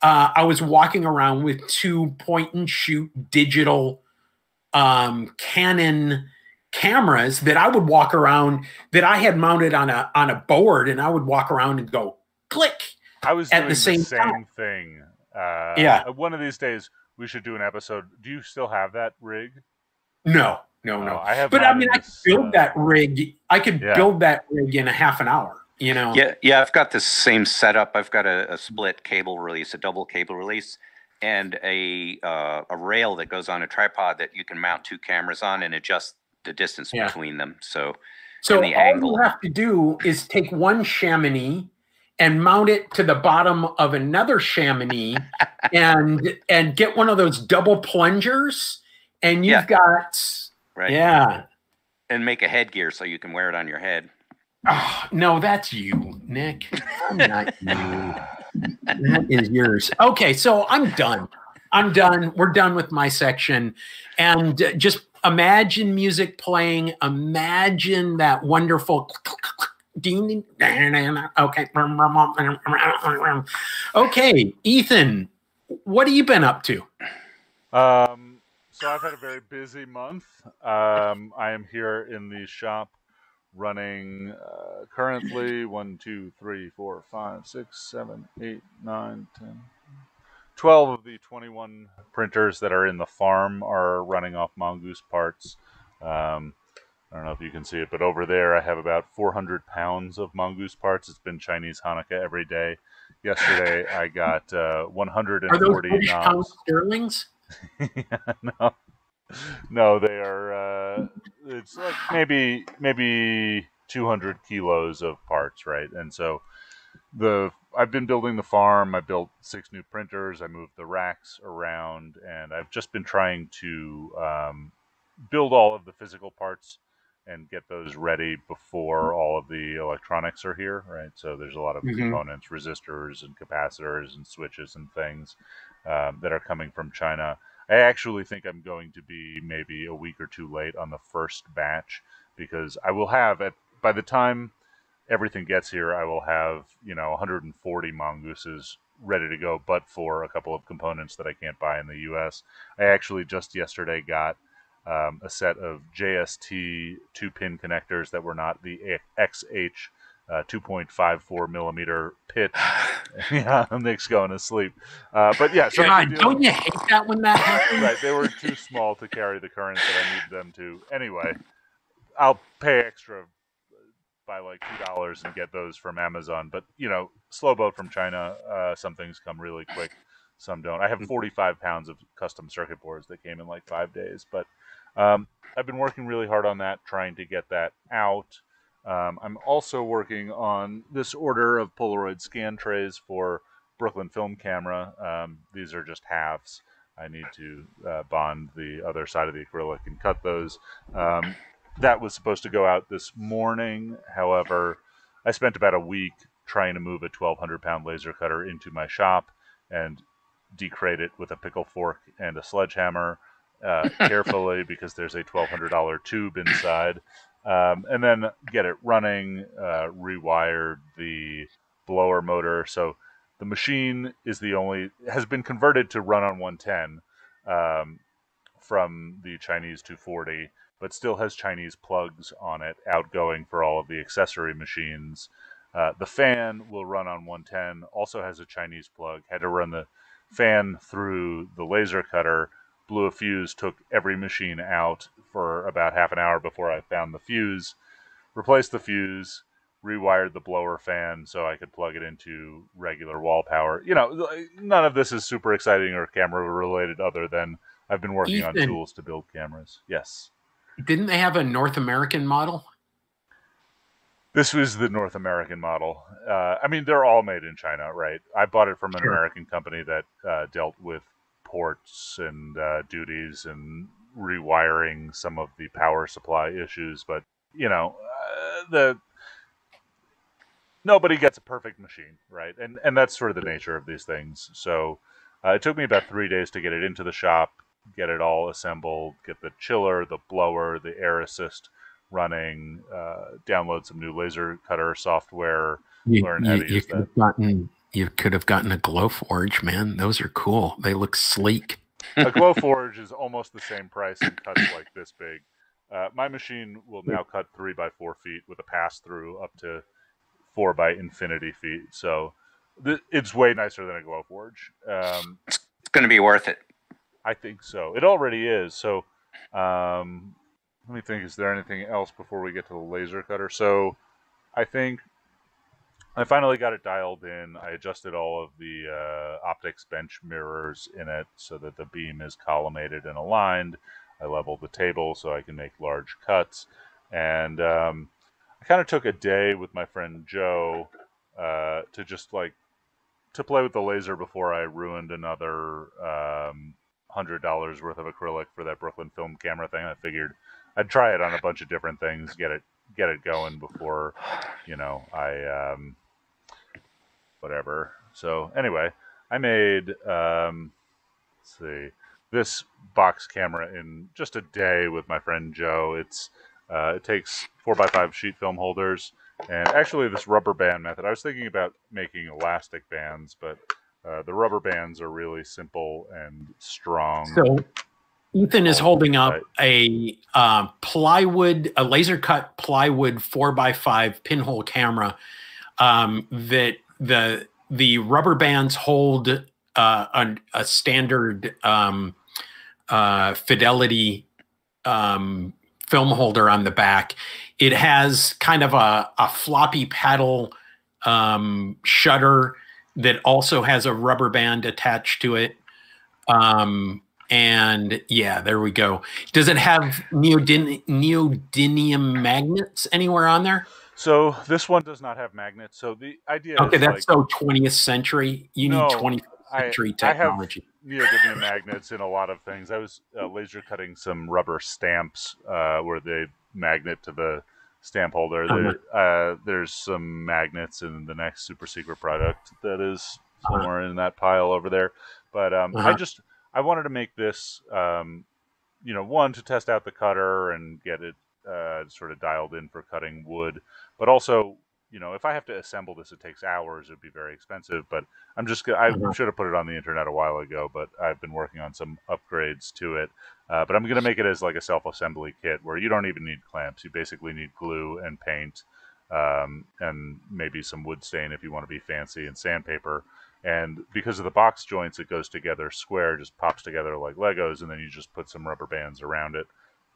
Uh, I was walking around with two point and shoot digital um, Canon cameras that I would walk around that I had mounted on a on a board, and I would walk around and go click. I was at the same, the same thing. Uh, yeah. One of these days, we should do an episode. Do you still have that rig? No, no, no. I have, but I mean, I could build uh, that rig. I could yeah. build that rig in a half an hour. You know. Yeah, yeah. I've got the same setup. I've got a, a split cable release, a double cable release, and a uh, a rail that goes on a tripod that you can mount two cameras on and adjust the distance yeah. between them. So, so all angle. you have to do is take one Chamonix and mount it to the bottom of another Chamonix, *laughs* and and get one of those double plungers, and you've yeah. got right? Yeah. And make a headgear so you can wear it on your head. Oh, no, that's you, Nick. I'm not you. That is yours. Okay, so I'm done. I'm done. We're done with my section. And uh, just imagine music playing. Imagine that wonderful. Okay. Okay, Ethan, what have you been up to? Um, so I've had a very busy month. Um, I am here in the shop running uh, currently one, two, three, four, five, six, seven, eight, nine, ten, twelve of the 21 printers that are in the farm are running off Mongoose parts. Um, I don't know if you can see it, but over there I have about 400 pounds of Mongoose parts. It's been Chinese Hanukkah every day. Yesterday *laughs* I got uh, 140 Are those British pounds sterlings? *laughs* no, no, they are. Uh, it's like maybe maybe 200 kilos of parts, right? And so the I've been building the farm. I built six new printers. I moved the racks around, and I've just been trying to um, build all of the physical parts and get those ready before all of the electronics are here, right? So there's a lot of mm-hmm. components, resistors and capacitors and switches and things um, that are coming from China. I actually think I'm going to be maybe a week or two late on the first batch because I will have at by the time everything gets here, I will have you know 140 mongooses ready to go, but for a couple of components that I can't buy in the U.S. I actually just yesterday got um, a set of JST two pin connectors that were not the XH uh, 2.54 millimeter pit. *sighs* *laughs* yeah, Nick's going to sleep. Uh, but yeah, so God, don't you hate that when that happens? right, they were too small to carry the current that I need them to. Anyway, I'll pay extra by like two dollars and get those from Amazon. But you know, slow boat from China. Uh, some things come really quick, some don't. I have 45 pounds of custom circuit boards that came in like five days. But um, I've been working really hard on that, trying to get that out. Um, I'm also working on this order of Polaroid scan trays for Brooklyn Film Camera. Um, these are just halves. I need to uh, bond the other side of the acrylic and cut those. Um, that was supposed to go out this morning. However, I spent about a week trying to move a 1,200 pound laser cutter into my shop and decrate it with a pickle fork and a sledgehammer uh, *laughs* carefully because there's a $1,200 tube inside. Um, and then get it running, uh, rewired the blower motor. So the machine is the only has been converted to run on 110 um, from the Chinese 240, but still has Chinese plugs on it, outgoing for all of the accessory machines. Uh, the fan will run on 110, also has a Chinese plug. Had to run the fan through the laser cutter, blew a fuse, took every machine out for about half an hour before I found the fuse, replaced the fuse, rewired the blower fan so I could plug it into regular wall power. You know, none of this is super exciting or camera related other than I've been working Ethan, on tools to build cameras. Yes. Didn't they have a North American model? This was the North American model. Uh, I mean, they're all made in China, right? I bought it from an sure. American company that uh, dealt with ports and uh, duties and rewiring some of the power supply issues. But you know, uh, the nobody gets a perfect machine, right? And and that's sort of the nature of these things. So uh, it took me about three days to get it into the shop, get it all assembled, get the chiller, the blower, the air assist running, uh, download some new laser cutter software, you, learn how you, to use that. Gotten, you could have gotten a Glowforge, man. Those are cool. They look sleek. a *laughs* Glowforge is almost the same price and cuts like this big. Uh, my machine will now cut three by four feet with a pass through up to four by infinity feet. So th- it's way nicer than a Glowforge. Um, it's going to be worth it. I think so. It already is. So um, let me think. Is there anything else before we get to the laser cutter? So I think I finally got it dialed in. I adjusted all of the uh, optics bench mirrors in it so that the beam is collimated and aligned. I leveled the table so I can make large cuts. And um, I kind of took a day with my friend Joe uh, to just like to play with the laser before I ruined another um, hundred dollars worth of acrylic for that Brooklyn film camera thing. I figured I'd try it on a bunch of different things, get it get it going before you know I um, whatever. So anyway, I made um, let's see this box camera in just a day with my friend Joe. It's uh, it takes four by five sheet film holders, and actually this rubber band method. I was thinking about making elastic bands, but uh, the rubber bands are really simple and strong. So Ethan is holding up a uh, plywood, a laser cut plywood four by five pinhole camera um, that the the rubber bands hold uh, a, a, standard um, uh, fidelity um, film holder on the back. It has kind of a, a floppy paddle um, shutter that also has a rubber band attached to it. Um, and yeah, there we go. Does it have neodymium magnets anywhere on there? So this one does not have magnets. So the idea. Okay, that's like, so 20th century. You no, need 20th century I, technology. I have neodymium magnets in a lot of things. I was uh, laser cutting some rubber stamps uh, where they magnet to the stamp holder. Uh-huh. There, uh, there's some magnets in the next super secret product that is uh-huh. somewhere uh-huh. in that pile over there. But um, uh-huh. I just I wanted to make this, um, you know, one to test out the cutter and get it uh, sort of dialed in for cutting wood, but also you know, if I have to assemble this, it takes hours. It'd be very expensive. But I'm just I mm-hmm. should have put it on the internet a while ago, but I've been working on some upgrades to it. Uh, but I'm going to make it as like a self-assembly kit where you don't even need clamps. You basically need glue and paint, um, and maybe some wood stain if you want to be fancy and sandpaper. And because of the box joints, it goes together square, just pops together like Legos, and then you just put some rubber bands around it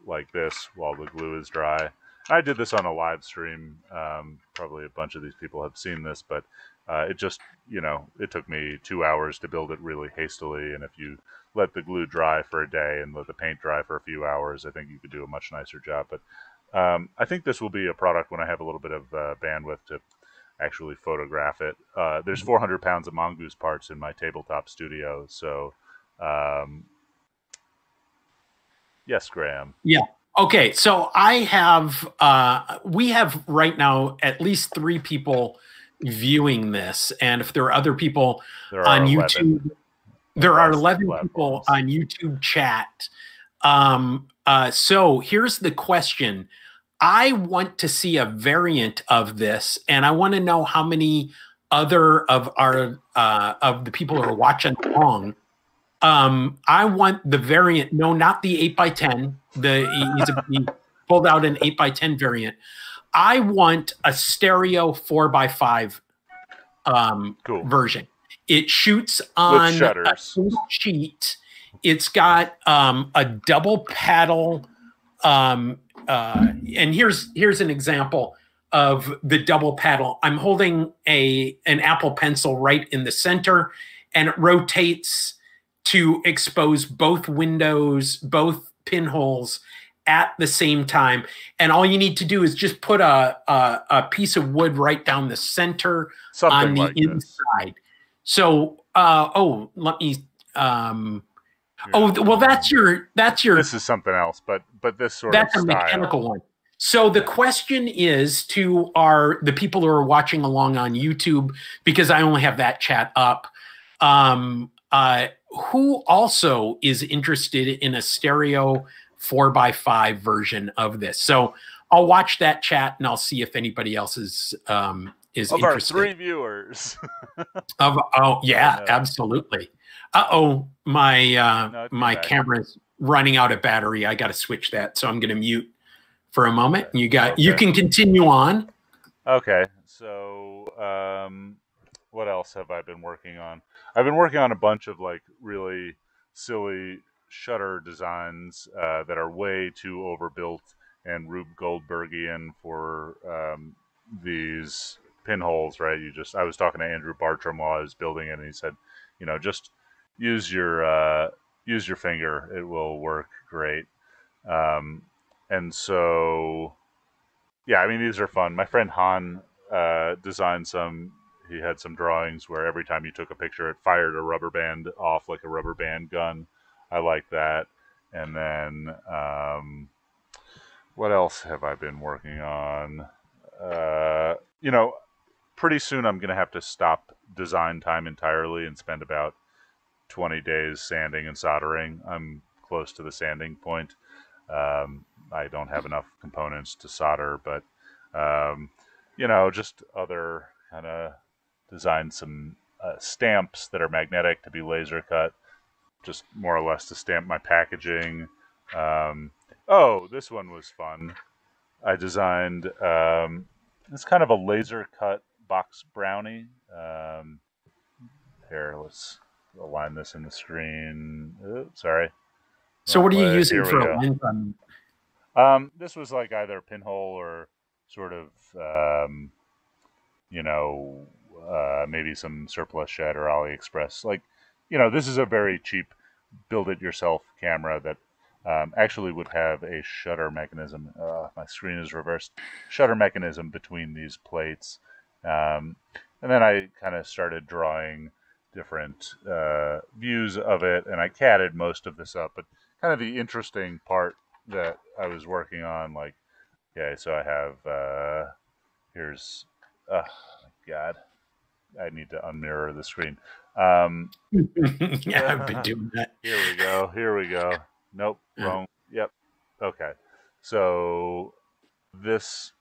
like this while the glue is dry I did this on a live stream. Um, probably a bunch of these people have seen this, but uh, it just, you know, it took me two hours to build it really hastily. And if you let the glue dry for a day and let the paint dry for a few hours, I think you could do a much nicer job. But um, I think this will be a product when I have a little bit of uh, bandwidth to actually photograph it. Uh, there's mm-hmm. 400 pounds of mongoose parts in my tabletop studio, so um, yes, Graham. Yeah. Okay. So I have, uh, we have right now at least three people viewing this, and if there are other people on 11. YouTube, there are 11 people on YouTube chat. Um, uh, so here's the question. I want to see a variant of this, and I want to know how many other of our uh, of the people who are watching along. Um, I want the variant. No, not the eight by ten. The he's a, he pulled out an eight by ten variant. I want a stereo four by five um, cool. version. It shoots on a single sheet. It's got um, a double paddle um, uh, and here's here's an example of the double paddle. I'm holding a an Apple Pencil right in the center, and it rotates to expose both windows, both pinholes at the same time. And all you need to do is just put a a, a piece of wood right down the center Something on the like inside. This. So, uh, oh, let me. Um, Oh well, that's your that's your. This is something else, but but this sort that's of that's a mechanical one. So the question is to our the people who are watching along on YouTube because I only have that chat up. Um, uh, who also is interested in a stereo four by five version of this? So I'll watch that chat and I'll see if anybody else is um, is of interested. our three viewers. *laughs* of oh yeah, absolutely. Uh oh, my uh, no, my bad. camera's running out of battery. I got to switch that, so I'm going to mute for a moment. You got okay. you can continue on. Okay, so um, what else have I been working on? I've been working on a bunch of like really silly shutter designs uh, that are way too overbuilt and Rube Goldbergian for um, these pinholes. Right? You just I was talking to Andrew Bartram while I was building it, and he said, you know, just use your uh, use your finger; it will work great. Um, and so, yeah, I mean these are fun. My friend Han uh, designed some. He had some drawings where every time you took a picture, it fired a rubber band off like a rubber band gun. I like that. And then, um, what else have I been working on? Uh, you know, pretty soon I'm going to have to stop design time entirely and spend about 20 days sanding and soldering. I'm close to the sanding point. Um, I don't have enough components to solder, but um, you know, just other kind of design some uh, stamps that are magnetic to be laser cut, just more or less to stamp my packaging. Um, oh, this one was fun. I designed um, it's kind of a laser cut box brownie. Um, here, let's align this in the screen. Oops, sorry. So what are you using for a on? Um, this was like either pinhole or sort of, um, you know, uh, maybe some surplus shed or AliExpress. Like, you know, this is a very cheap build-it-yourself camera that um, actually would have a shutter mechanism. Uh, my screen is reversed. Shutter mechanism between these plates. Um, and then I kind of started drawing different uh, views of it, and I catted most of this up. But kind of the interesting part that I was working on, like, okay, so I have uh, here's, oh God, I need to unmirror the screen. Um, *laughs* yeah, I've been *laughs* doing that. Here we go. Here we go. Nope, wrong. Yep. Okay. So this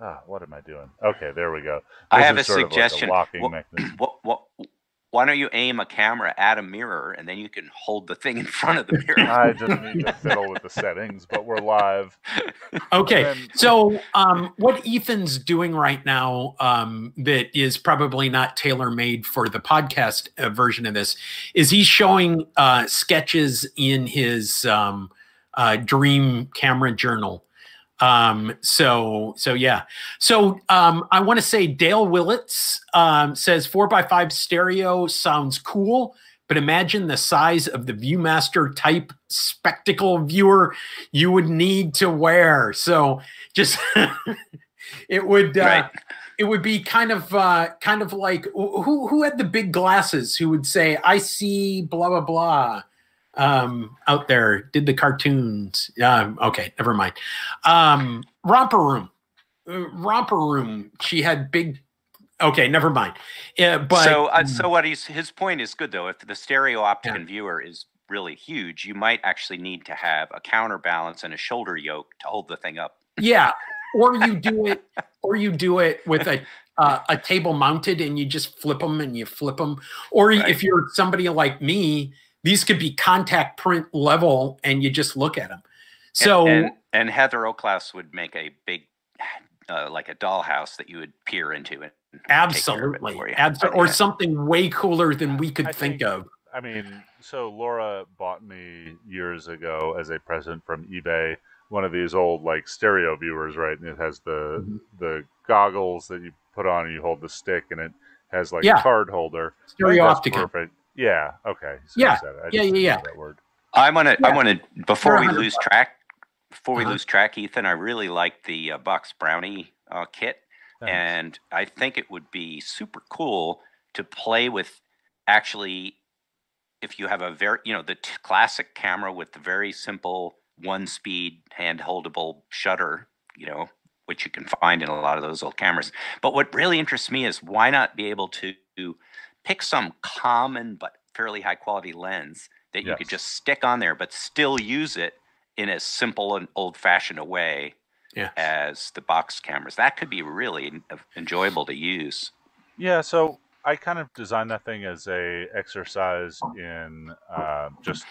Ah, what am I doing? Okay, there we go. This I have a suggestion. Like a what, what, what, why don't you aim a camera at a mirror and then you can hold the thing in front of the *laughs* mirror? I just need to fiddle with the settings, but we're live. Okay, then... so um, what Ethan's doing right now um, that is probably not tailor made for the podcast uh, version of this is he's showing uh, sketches in his um, uh, dream camera journal Um, so so yeah. So um, I want to say Dale Willits um, says four by five stereo sounds cool, but imagine the size of the ViewMaster type spectacle viewer you would need to wear. So just *laughs* it would uh, Right. it would be kind of uh, kind of like who who had the big glasses who would say I see blah blah blah um, out there did the cartoons. Um, okay, never mind. Um, Romper Room, Uh, Romper Room. She had big. Okay, never mind. Yeah, but so, uh, so what he's his point is good though. If the stereo optic Yeah. viewer is really huge, you might actually need to have a counterbalance and a shoulder yoke to hold the thing up. yeah, or you do *laughs* it, or you do it with a uh, a table mounted, and you just flip them and you flip them. Or Right. if you're somebody like me, these could be contact print level, and you just look at them. So and, and Heather Oklaus would make a big, uh, like a dollhouse that you would peer into and take it absolutely, for you. absolutely, or something way cooler than we could I think think- of. I mean, so Laura bought me years ago as a present from eBay one of these old like stereo viewers, right? And it has the Mhm. the goggles that you put on and you hold the stick, and it has like Yeah. a card holder. I think Stereo that's optica. Perfect. Yeah. Okay. So Yeah. you said it. I Yeah, yeah, yeah. That word. I want to. I Yeah. want to. Before we lose track, before we Uh-huh. lose track, Ethan, I really like the uh, Box Brownie uh, kit, Thanks. and I think it would be super cool to play with. Actually, if you have a very, you know, the t- classic camera with the very simple one-speed hand-holdable shutter, you know, which you can find in a lot of those old cameras. But what really interests me is why not be able to pick some common but fairly high-quality lens that you could just stick on there, but still use it in as simple and old-fashioned a way Yeah. as the box cameras. That could be really enjoyable to use. Yeah, so I kind of designed that thing as a exercise in uh, just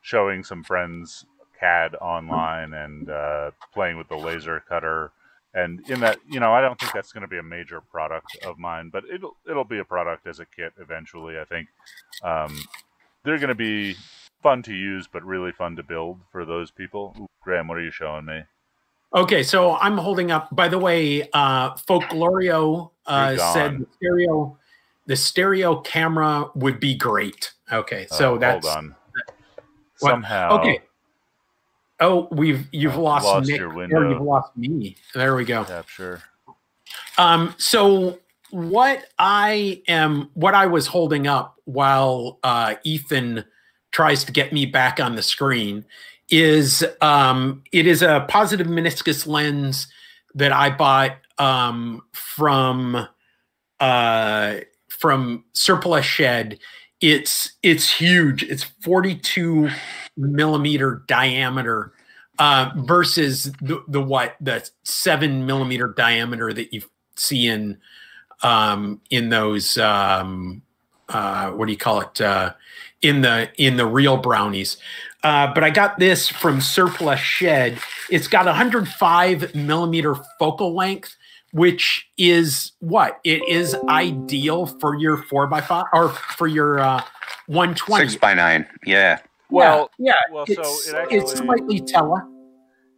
showing some friends CAD online and uh, playing with the laser cutter. And in that, you know, I don't think that's going to be a major product of mine, but it'll it'll be a product as a kit eventually. I think um, they're going to be fun to use, but really fun to build for those people. Ooh, Graham, what are you showing me? Okay, so I'm holding up. By the way, uh, Folklorico uh, said the stereo, the stereo camera would be great. Okay, so Oh, that's hold on. What? Somehow, okay. Oh, we've you've Oh, lost, lost Nick, your or you've lost me. There we go. Yeah, sure. Um, so what I am, what I was holding up while uh, Ethan tries to get me back on the screen is um, it is a positive meniscus lens that I bought um, from uh, from Surplus Shed. It's it's huge. It's 42 millimeter diameter uh, versus the, the what the seven millimeter diameter that you see in um, in those um, uh, what do you call it uh, in the in the real brownies. Uh, but I got this from Surplus Shed. It's got 105 millimeter focal length, which is what it is ideal for your four by five or for your uh, 120. Six by nine. Yeah. Well, yeah, well, so it's, it it's slightly tele.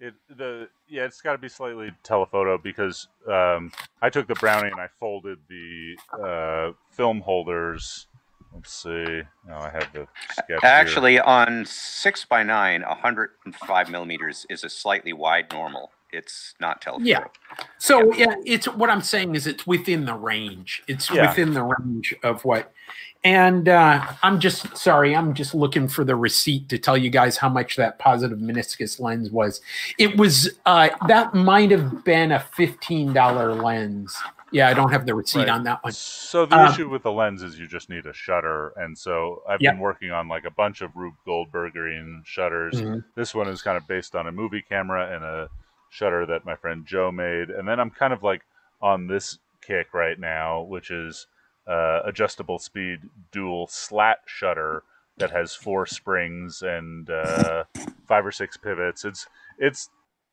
It the yeah, it's got to be slightly telephoto because um, I took the brownie and I folded the uh, film holders. Let's see. No, I have the sketch. here. Actually, on six by nine, 105 millimeters is a slightly wide normal. It's not telephoto. Yeah. So yeah, it's what I'm saying is it's within the range. It's Yeah. within the range of what. And uh, I'm just sorry, I'm just looking for the receipt to tell you guys how much that positive meniscus lens was. It was uh, that might have been a fifteen dollar lens. Yeah, I don't have the receipt Right. on that one. So the Um, issue with the lens is you just need a shutter, and so I've Yeah. been working on like a bunch of Rube Goldbergerian shutters. Mhm. This one is kind of based on a movie camera and a shutter that my friend Joe made, and then I'm kind of like on this kick right now, which is uh, adjustable speed dual slat shutter that has four springs and uh, five or six pivots. It's it's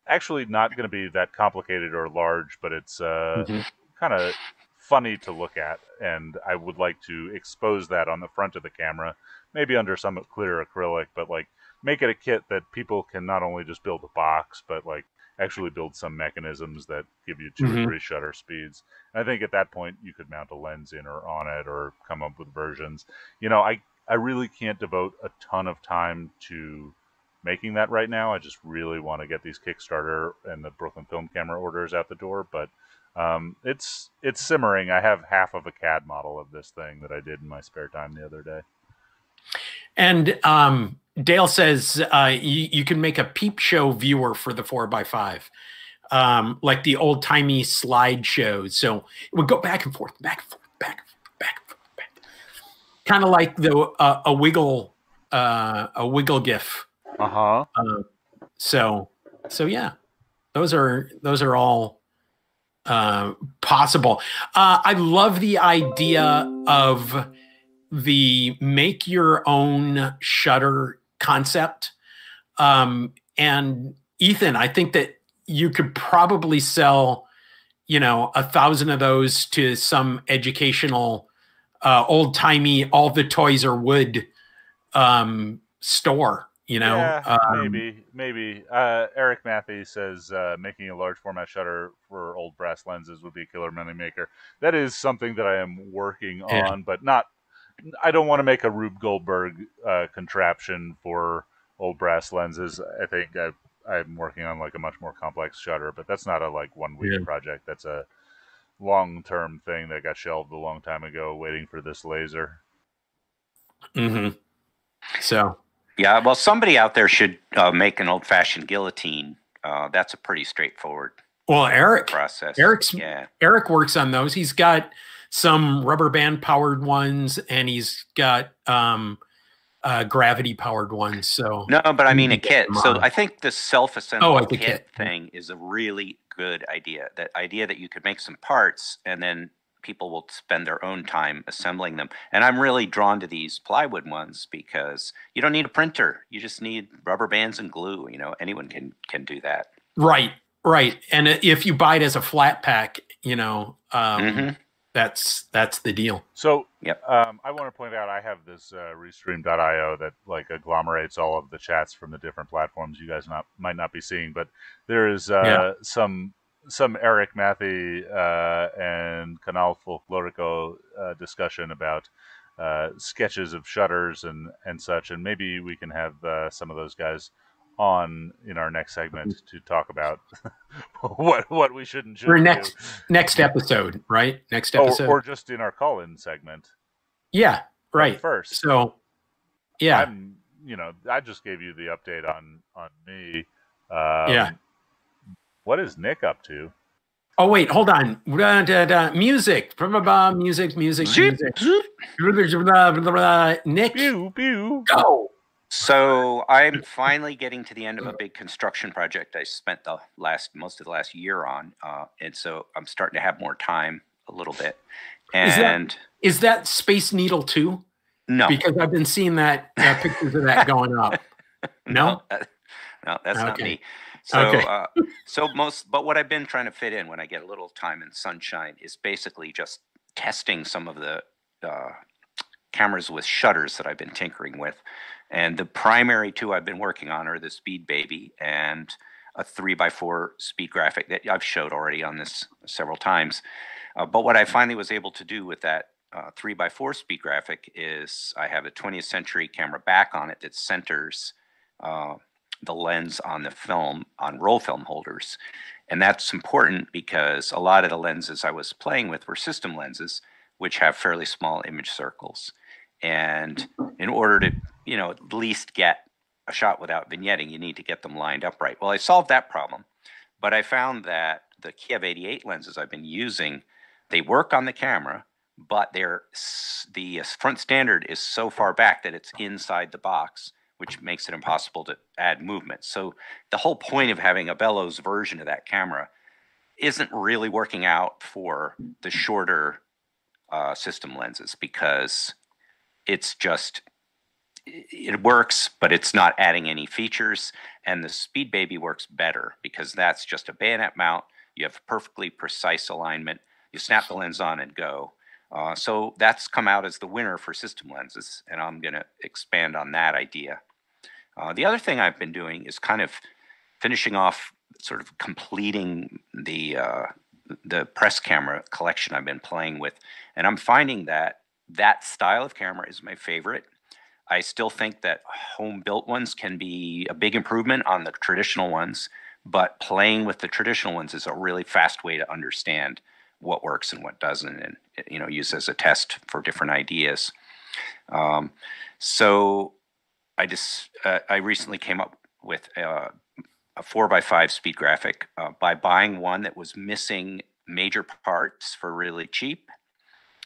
actually not going to be that complicated or large, but it's uh, Mhm. kind of funny to look at, and I would like to expose that on the front of the camera, maybe under some clear acrylic, but like make it a kit that people can not only just build a box, but like actually build some mechanisms that give you 2 Mhm. or three shutter speeds. And I think at that point you could mount a lens in or on it or come up with versions. You know, I I really can't devote a ton of time to making that right now. I just really want to get these Kickstarter and the Brooklyn Film Camera orders out the door, but um, it's it's simmering. I have half of a CAD model of this thing that I did in my spare time the other day. And um, Dale says uh, you, you can make a peep show viewer for the four by five, um, like the old timey slide shows. So it would go back and forth, back and forth, back and forth, back and forth, back. Kind of like the uh, a wiggle, uh, a wiggle gif. Uh huh. Uh, so so yeah, those are those are all uh, possible. Uh, I love the idea of the make your own shutter concept. Um, and Ethan, I think that you could probably sell, you know, a thousand of those to some educational, uh, old timey, all the toys are wood um, store. You know, yeah, Um, maybe, maybe. Uh, Eric Matthew says uh, making a large format shutter for old brass lenses would be a killer money maker. That is something that I am working Yeah. on, but not. I don't want to make a Rube Goldberg uh, contraption for old brass lenses. I think I, I'm working on like a much more complex shutter, but that's not a like one week Yeah. project. That's a long term thing that got shelved a long time ago, waiting for this laser. mhm. So Yeah, well, somebody out there should uh, make an old-fashioned guillotine. Uh, that's a pretty straightforward well, Eric, process. Eric's yeah, Eric works on those. He's got some rubber band powered ones, and he's got um, uh, gravity powered ones. So no, but I mean a You can get kit. So. I think the self-assembly Oh, like kit, kit. thing is a really good idea. That idea that you could make some parts and then people will spend their own time assembling them. And I'm really drawn to these plywood ones because you don't need a printer. You just need rubber bands and glue. You know, anyone can can do that. right, right. And if you buy it as a flat pack, you know, um, Mhm. That's that's the deal. So, Yep. um, I want to point out I have this uh, Restream.io that like agglomerates all of the chats from the different platforms you guys not might not be seeing, but there is uh, Yeah. some some Eric Matthew uh, and Canal Folklorico uh, discussion about uh, sketches of shutters and and such, and maybe we can have uh, some of those guys on in our next segment to talk about *laughs* what what we should and For shouldn't next do. next episode, right? Next Or, episode. or just in our call-in segment. yeah, right. First, So yeah, I'm, you know, I just gave you the update on on me. Um, Yeah. What is Nick up to? Oh wait, hold on. Da, da, da. Music, music, music, Zoop, music. Nick, Pew pew. go. So I'm finally getting to the end of a big construction project I spent the last most of the last year on, uh, and so I'm starting to have more time a little bit. Is that- And Is that Space Needle too? no, Because I've been seeing that uh, pictures of that going up. *laughs* No? that- no, that's not me. So, Okay. uh, so most, but what I've been trying to fit in when I get a little time and sunshine is basically just testing some of the uh, cameras with shutters that I've been tinkering with. And the primary two I've been working on are the Speed Baby and a three by four speed graphic that I've showed already on this several times. Uh, but what I finally was able to do with that uh, three by four speed graphic is I have a 20th century camera back on it that centers uh, the lens on the film on roll film holders. And that's important because a lot of the lenses I was playing with were system lenses, which have fairly small image circles. And in order to, you know, at least get a shot without vignetting, you need to get them lined up right. Well, I solved that problem, but I found that the Kiev 88 lenses I've been using, they work on the camera, but they're the uh, front standard is so far back that it's inside the box, which makes it impossible to add movement. So the whole point of having a bellows version of that camera isn't really working out for the shorter uh, system lenses because it's just it works, but it's not adding any features. And the Speed Baby works better because that's just a bayonet mount. You have perfectly precise alignment. You snap the lens on and go. Uh, so that's come out as the winner for system lenses, and I'm going to expand on that idea. Uh, the other thing I've been doing is kind of finishing off sort of completing the uh, the press camera collection I've been playing with, and I'm finding that that style of camera is my favorite. I still think that home built ones can be a big improvement on the traditional ones, but playing with the traditional ones is a really fast way to understand what works and what doesn't, and you know, use as a test for different ideas. Um, so I just uh, I recently came up with uh, a four by five speed graphic uh, by buying one that was missing major parts for really cheap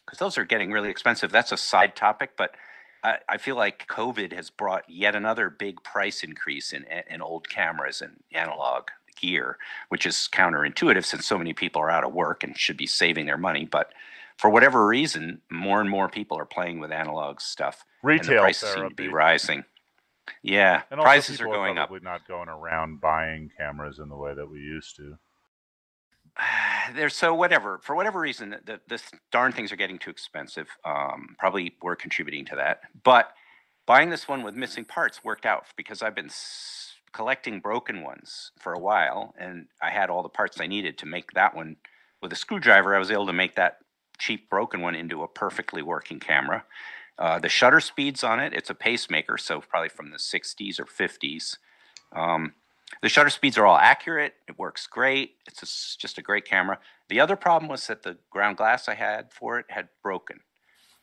because those are getting really expensive. That's a side topic, but I, I, feel like COVID has brought yet another big price increase in, in old cameras and analog gear, which is counterintuitive since so many people are out of work and should be saving their money. But for whatever reason, more and more people are playing with analog stuff. Retail and prices seem to be rising. Yeah, and prices are going are up. Not going around buying cameras in the way that we used to. *sighs* *sighs* *sighs* *sighs* They're so whatever for whatever reason the, the darn things are getting too expensive. Um, probably we're contributing to that, but buying this one with missing parts worked out because I've been s- collecting broken ones for a while, and I had all the parts I needed to make that one with a screwdriver. I was able to make that cheap broken one into a perfectly working camera. Uh, the shutter speeds on it, it's a pacemaker, so probably from the 60s or 50s. Um, the shutter speeds are all accurate. It works great. It's a, just a great camera. The other problem was that the ground glass I had for it had broken.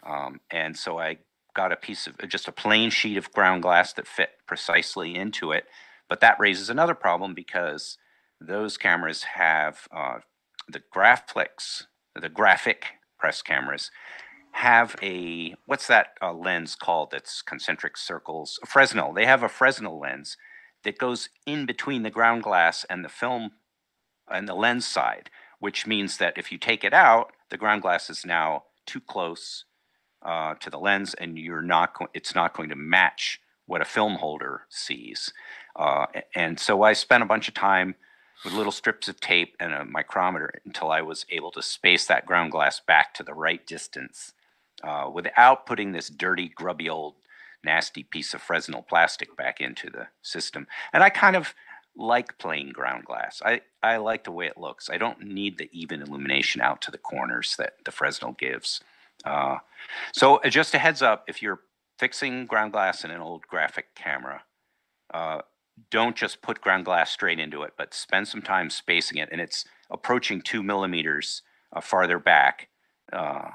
Um, and so I got a piece of just a plain sheet of ground glass that fit precisely into it. But that raises another problem because those cameras have uh, the Graflex, the graphic press cameras have a what's that uh, lens called that's concentric circles fresnel they have a fresnel lens that goes in between the ground glass and the film and the lens side which means that if you take it out the ground glass is now too close uh, to the lens and you're not it's not going to match what a film holder sees. Uh, and so i spent a bunch of time with little strips of tape and a micrometer until i was able to space that ground glass back to the right distance uh, without putting this dirty, grubby old nasty piece of Fresnel plastic back into the system. And I kind of like plain ground glass. I, I like the way it looks. I don't need the even illumination out to the corners that the Fresnel gives. Uh, so uh, just a heads up, if you're fixing ground glass in an old graphic camera, uh, don't just put ground glass straight into it, but spend some time spacing it. And it's approaching two millimeters uh, farther back. Uh,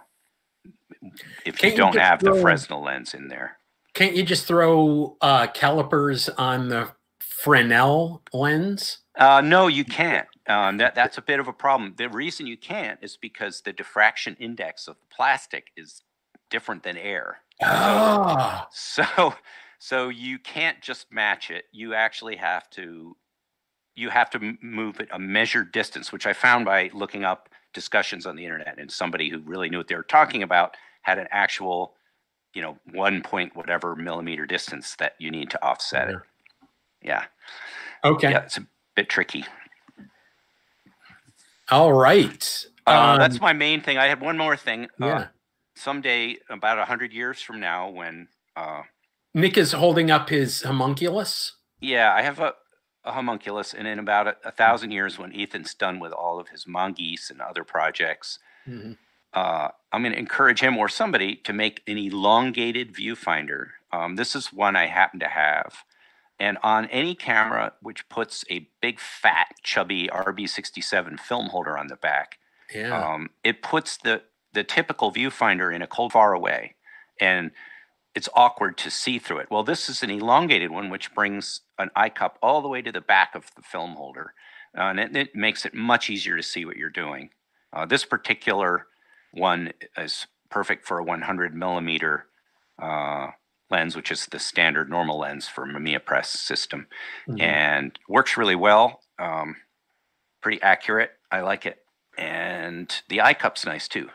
if Can't you you don't just have the Fresnel lens in there. Can't you just throw uh, calipers on the Fresnel lens? Uh, no, you can't. Um, that that's a bit of a problem. The reason you can't is because the diffraction index of the plastic is different than air. Ah, So so you can't just match it. You actually have to you have to move it a measured distance, which I found by looking up discussions on the internet and somebody who really knew what they were talking about had an actual, you know, one point whatever millimeter distance that you need to offset it. Yeah. okay. Yeah, it's a bit tricky. All right. Uh, that's Um, my main thing. I had one more thing. yeah. Uh, someday, about a hundred years from now, when uh, Nick is holding up his homunculus. yeah, I have a, a homunculus, and in about a, a thousand years, when Ethan's done with all of his mongoose and other projects, Mhm. Uh, I'm going to encourage him or somebody to make an elongated viewfinder. Um, this is one I happen to have. And on any camera which puts a big, fat, chubby RB67 film holder on the back, Yeah. um, it puts the the typical viewfinder in a cold far away and it's awkward to see through it well this is an elongated one which brings an eye cup all the way to the back of the film holder uh, and it, it makes it much easier to see what you're doing uh, this particular one is perfect for a 100 millimeter uh, lens which is the standard normal lens for Mamiya press system Mhm. and works really well. Um, pretty accurate. I like it, and the eye cup's nice too.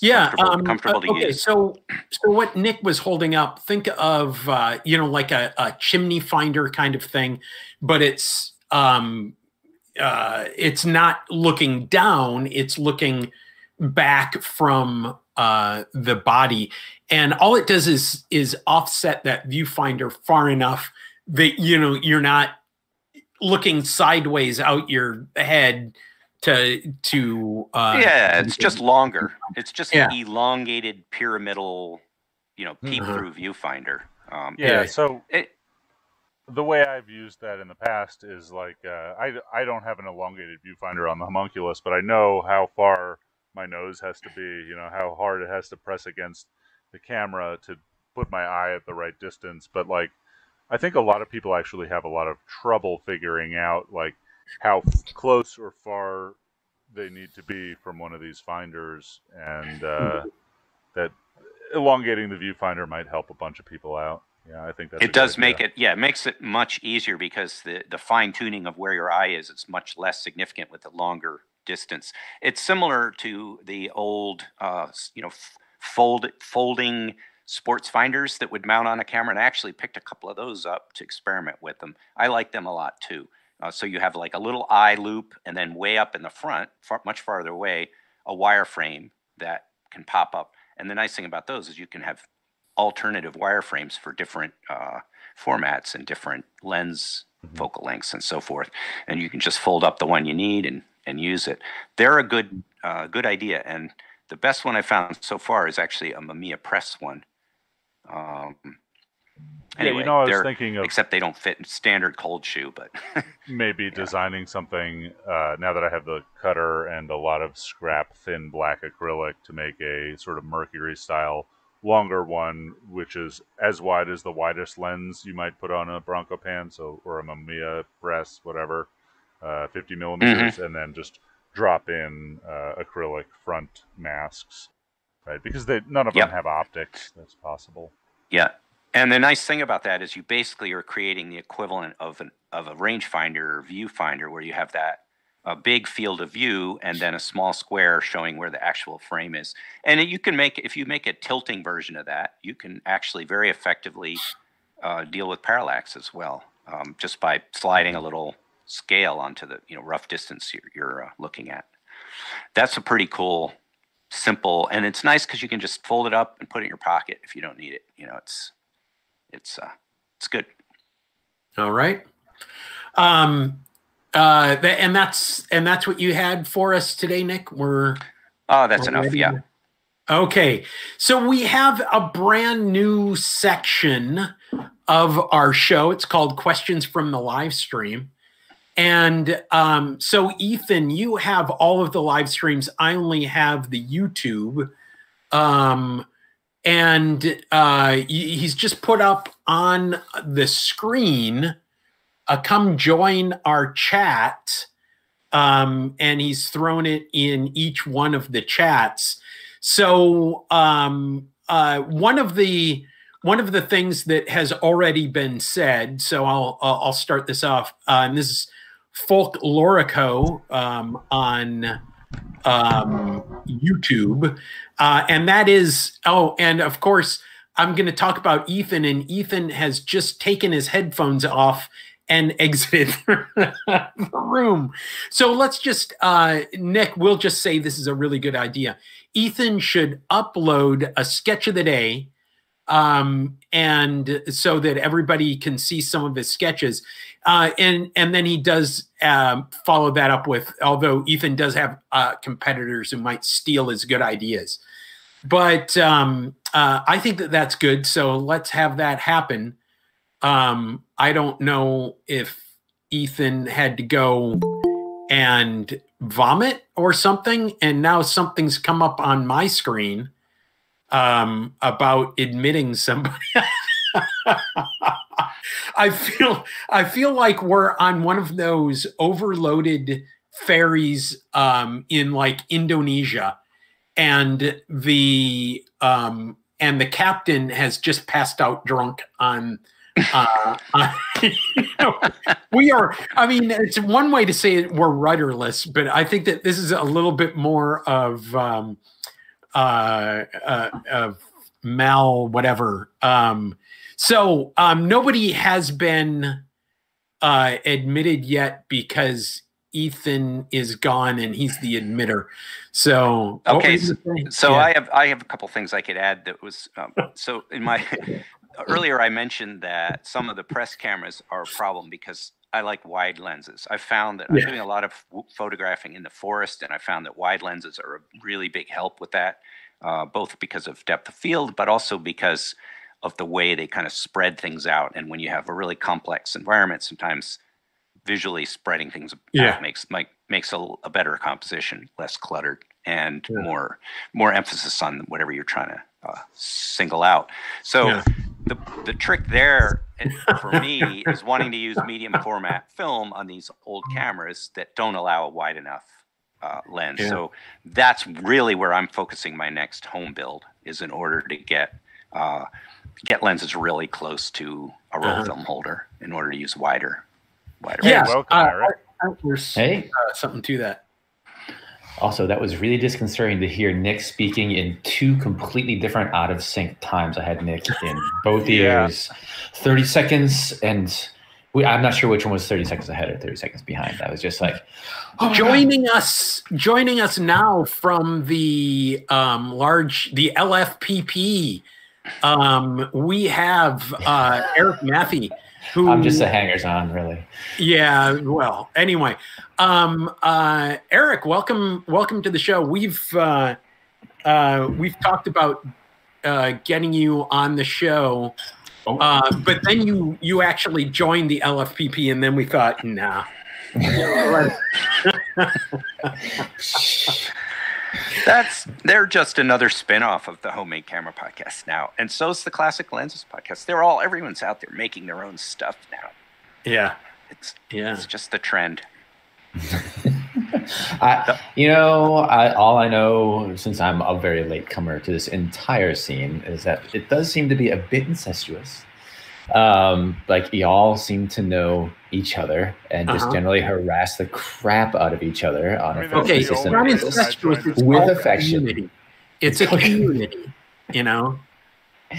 yeah. comfortable- um, comfortable to okay. use. So, so what Nick was holding up, think of uh, you know like a, a chimney finder kind of thing, but it's um, uh, it's not looking down; it's looking back from uh, the body, and all it does is is offset that viewfinder far enough that you know you're not looking sideways out your head to to uh yeah, it's just longer. It's just Yeah. an elongated pyramidal, you know, peep Mhm. through viewfinder. Um, Yeah, Yeah. so It- the way I've used that in the past is like uh, I, I don't have an elongated viewfinder on the homunculus, but I know how far my nose has to be, you know, how hard it has to press against the camera to put my eye at the right distance. But like, I think a lot of people actually have a lot of trouble figuring out like how close or far they need to be from one of these finders, and uh, that elongating the viewfinder might help a bunch of people out. Yeah, I think that's. a it does make it yeah it makes it much easier because the the fine tuning of where your eye is it's much less significant with the longer distance it's similar to the old uh you know fold folding sports finders that would mount on a camera and i actually picked a couple of those up to experiment with them i like them a lot too uh, so you have like a little eye loop and then way up in the front far, much farther away a wireframe that can pop up and the nice thing about those is you can have alternative wireframes for different uh, formats and different lens Mhm. focal lengths and so forth. And you can just fold up the one you need and, and use it. They're a good uh, good idea. And the best one I found so far is actually a Mamiya Press one. Um, Yeah, anyway, you know, I was thinking of except they don't fit in standard cold shoe, but *laughs* maybe designing something uh, now that I have the cutter and a lot of scrap thin black acrylic to make a sort of Mercury style longer one, which is as wide as the widest lens you might put on a Bronco pan, so or a Mamiya press, whatever, uh, 50 millimeters, and then just drop in uh, acrylic front masks, right? Because they none of Yep. them have optics. That's possible. Yeah. And the nice thing about that is you basically are creating the equivalent of an of a rangefinder or viewfinder where you have that a big field of view and then a small square showing where the actual frame is. And you can make if you make a tilting version of that, you can actually very effectively uh, deal with parallax as well, um, just by sliding a little scale onto the you know rough distance you're, you're uh, looking at. That's a pretty cool, simple, and it's nice because you can just fold it up and put it in your pocket if you don't need it. You know, it's it's uh, it's good. All right. Um uh th- and that's and that's what you had for us today, Nick. We're Oh, that's we're enough. ready Yeah. Okay. So we have a brand new section of our show. It's called Questions from the Live Stream. And um, so, Ethan, you have all of the live streams. I only have the YouTube. Um, and uh, he's just put up on the screen uh, come join our chat. Um, and he's thrown it in each one of the chats. So um, uh, one of the one of the things that has already been said. So I'll I'll start this off. Uh, and this is Folklorico um, on um, YouTube, uh, and that is oh, and of course I'm going to talk about Ethan, and Ethan has just taken his headphones off and *laughs* exited the room. So let's just uh, Nick, we'll just say this is a really good idea. Ethan should upload a sketch of the day um, and so that everybody can see some of his sketches. Uh, and and then he does um, follow that up with, although Ethan does have uh, competitors who might steal his good ideas. But um, uh, I think that that's good. So let's have that happen. Um, I don't know if Ethan had to go and vomit or something, and now something's come up on my screen um, about admitting somebody. *laughs* I feel I feel like we're on one of those overloaded ferries um, in like Indonesia, and the um, and the captain has just passed out drunk on. Uh, *laughs* you know, we are. I mean, it's one way to say it, we're rudderless, but I think that this is a little bit more of um, uh, uh, of mal whatever. Um, so um, nobody has been uh, admitted yet because Ethan is gone and he's the admitter. So Okay, were you gonna say? So Yeah. I have I have a couple things I could add that was um, so in my *laughs* earlier I mentioned that some of the press cameras are a problem because I like wide lenses. I found that Yeah. I'm doing a lot of photographing in the forest, and I found that wide lenses are a really big help with that, uh, both because of depth of field, but also because of the way they kind of spread things out. And when you have a really complex environment, sometimes visually spreading things Yeah. out makes like makes a, a better composition, less cluttered, and Yeah. more more emphasis on whatever you're trying to uh, single out. So Yeah. The the trick there for me is wanting to use medium format film on these old cameras that don't allow a wide enough uh, lens. Yeah. So that's really where I'm focusing my next home build is in order to get uh, get lenses really close to a roll Uh-huh. film holder in order to use wider wider. Yeah. welcome, uh, Eric. I think There's Hey. uh, something to that. Also, that was really disconcerting to hear Nick speaking in two completely different out of sync times. I had Nick in *laughs* both Yeah. ears, 30 seconds, and we, I'm not sure which one was 30 seconds ahead or 30 seconds behind. I was just like, oh my God. joining us joining us now from the um, large the lfpp um, we have uh, eric matthew who I'm just a hangers on, really. yeah well anyway um, uh, eric welcome welcome to the show we've uh, uh, we've talked about uh, getting you on the show Oh. uh, but then you you actually joined the lfpp and then we thought nah *laughs* *laughs* *laughs* That's they're just another spin-off of the homemade camera podcast now. And so's the classic lenses podcast. They're all everyone's out there making their own stuff now. yeah It's yeah it's just the trend. *laughs* I, you know, I, all I know since I'm a very late comer to this entire scene is that it does seem to be a bit incestuous. Um, like y'all seem to know each other and just Uh-huh. generally harass the crap out of each other on I a mean, fairly Okay, That's the it's only not incestuous. It's With affection. community. It's a community, you know. *laughs*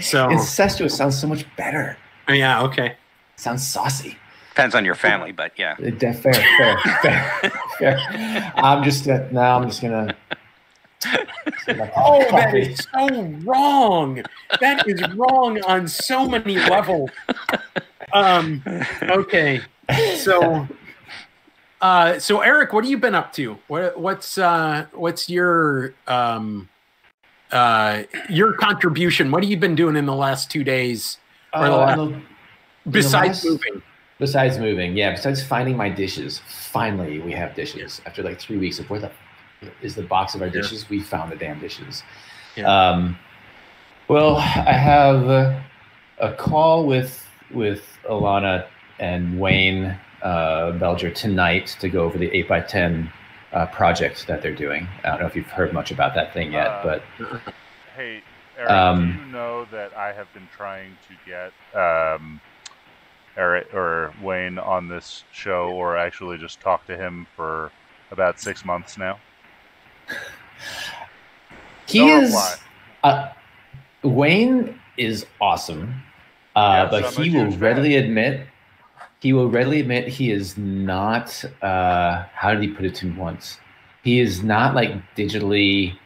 So Incestuous sounds so much better. yeah, okay. sounds saucy. Depends on your family, but yeah. Uh, Fair, fair, fair, fair. I'm just uh, now. I'm just gonna. Oh, that is so wrong. That is wrong on so many levels. Um. Okay. So. *laughs* Uh, so Eric, what have you been up to? What, what's uh, what's your um, uh, your contribution? What have you been doing in the last two days Uh, the last- no, besides last- moving? Besides moving, yeah. Besides finding my dishes, finally we have dishes after like three weeks of where the is the box of our Yeah. dishes? We found the damn dishes. Yeah. Um, well, I have a call with with Alana and Wayne uh, Belger tonight to go over the eight x ten uh, project that they're doing. I don't know if you've heard much about that thing yet, Uh, but *laughs* Hey, Eric, Um, do you know that I have been trying to get um, Eric or Wayne on this show, or actually just talk to him for about six months now? *laughs* he No is. Uh, Wayne is awesome, uh, but he will readily admit he will readily admit he is not. Uh, how did he put it to me once? He is not like digitally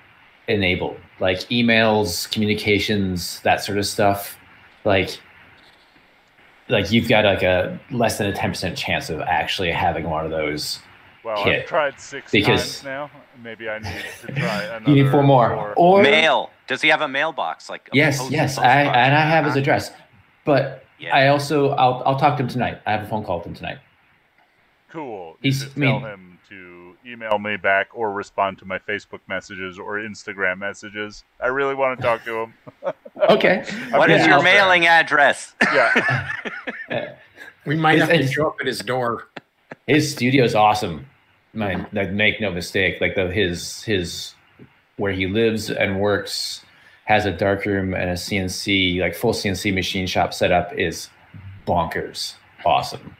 enabled, like emails, communications, that sort of stuff. Like, like you've got like a less than a ten percent chance of actually having one of those. Well, Hit. I've tried six Because- times now. Maybe I need to try another. *laughs* You need four more, four. or Mail. Does he have a mailbox like? a Yes, yes, I and I have his address, but Yeah. I also I'll I'll talk to him tonight. I have a phone call with him tonight. Cool. You He's- should I mean- tell him to email me back or respond to my Facebook messages or Instagram messages. I really want to talk to him. *laughs* Okay. What I'm is a your huge fan. mailing address? Yeah. *laughs* We might It's- have to it's- show up at his door. His studio is awesome. Man, like make no mistake, like the his his where he lives and works has a dark room and a CNC like full CNC machine shop setup is bonkers awesome.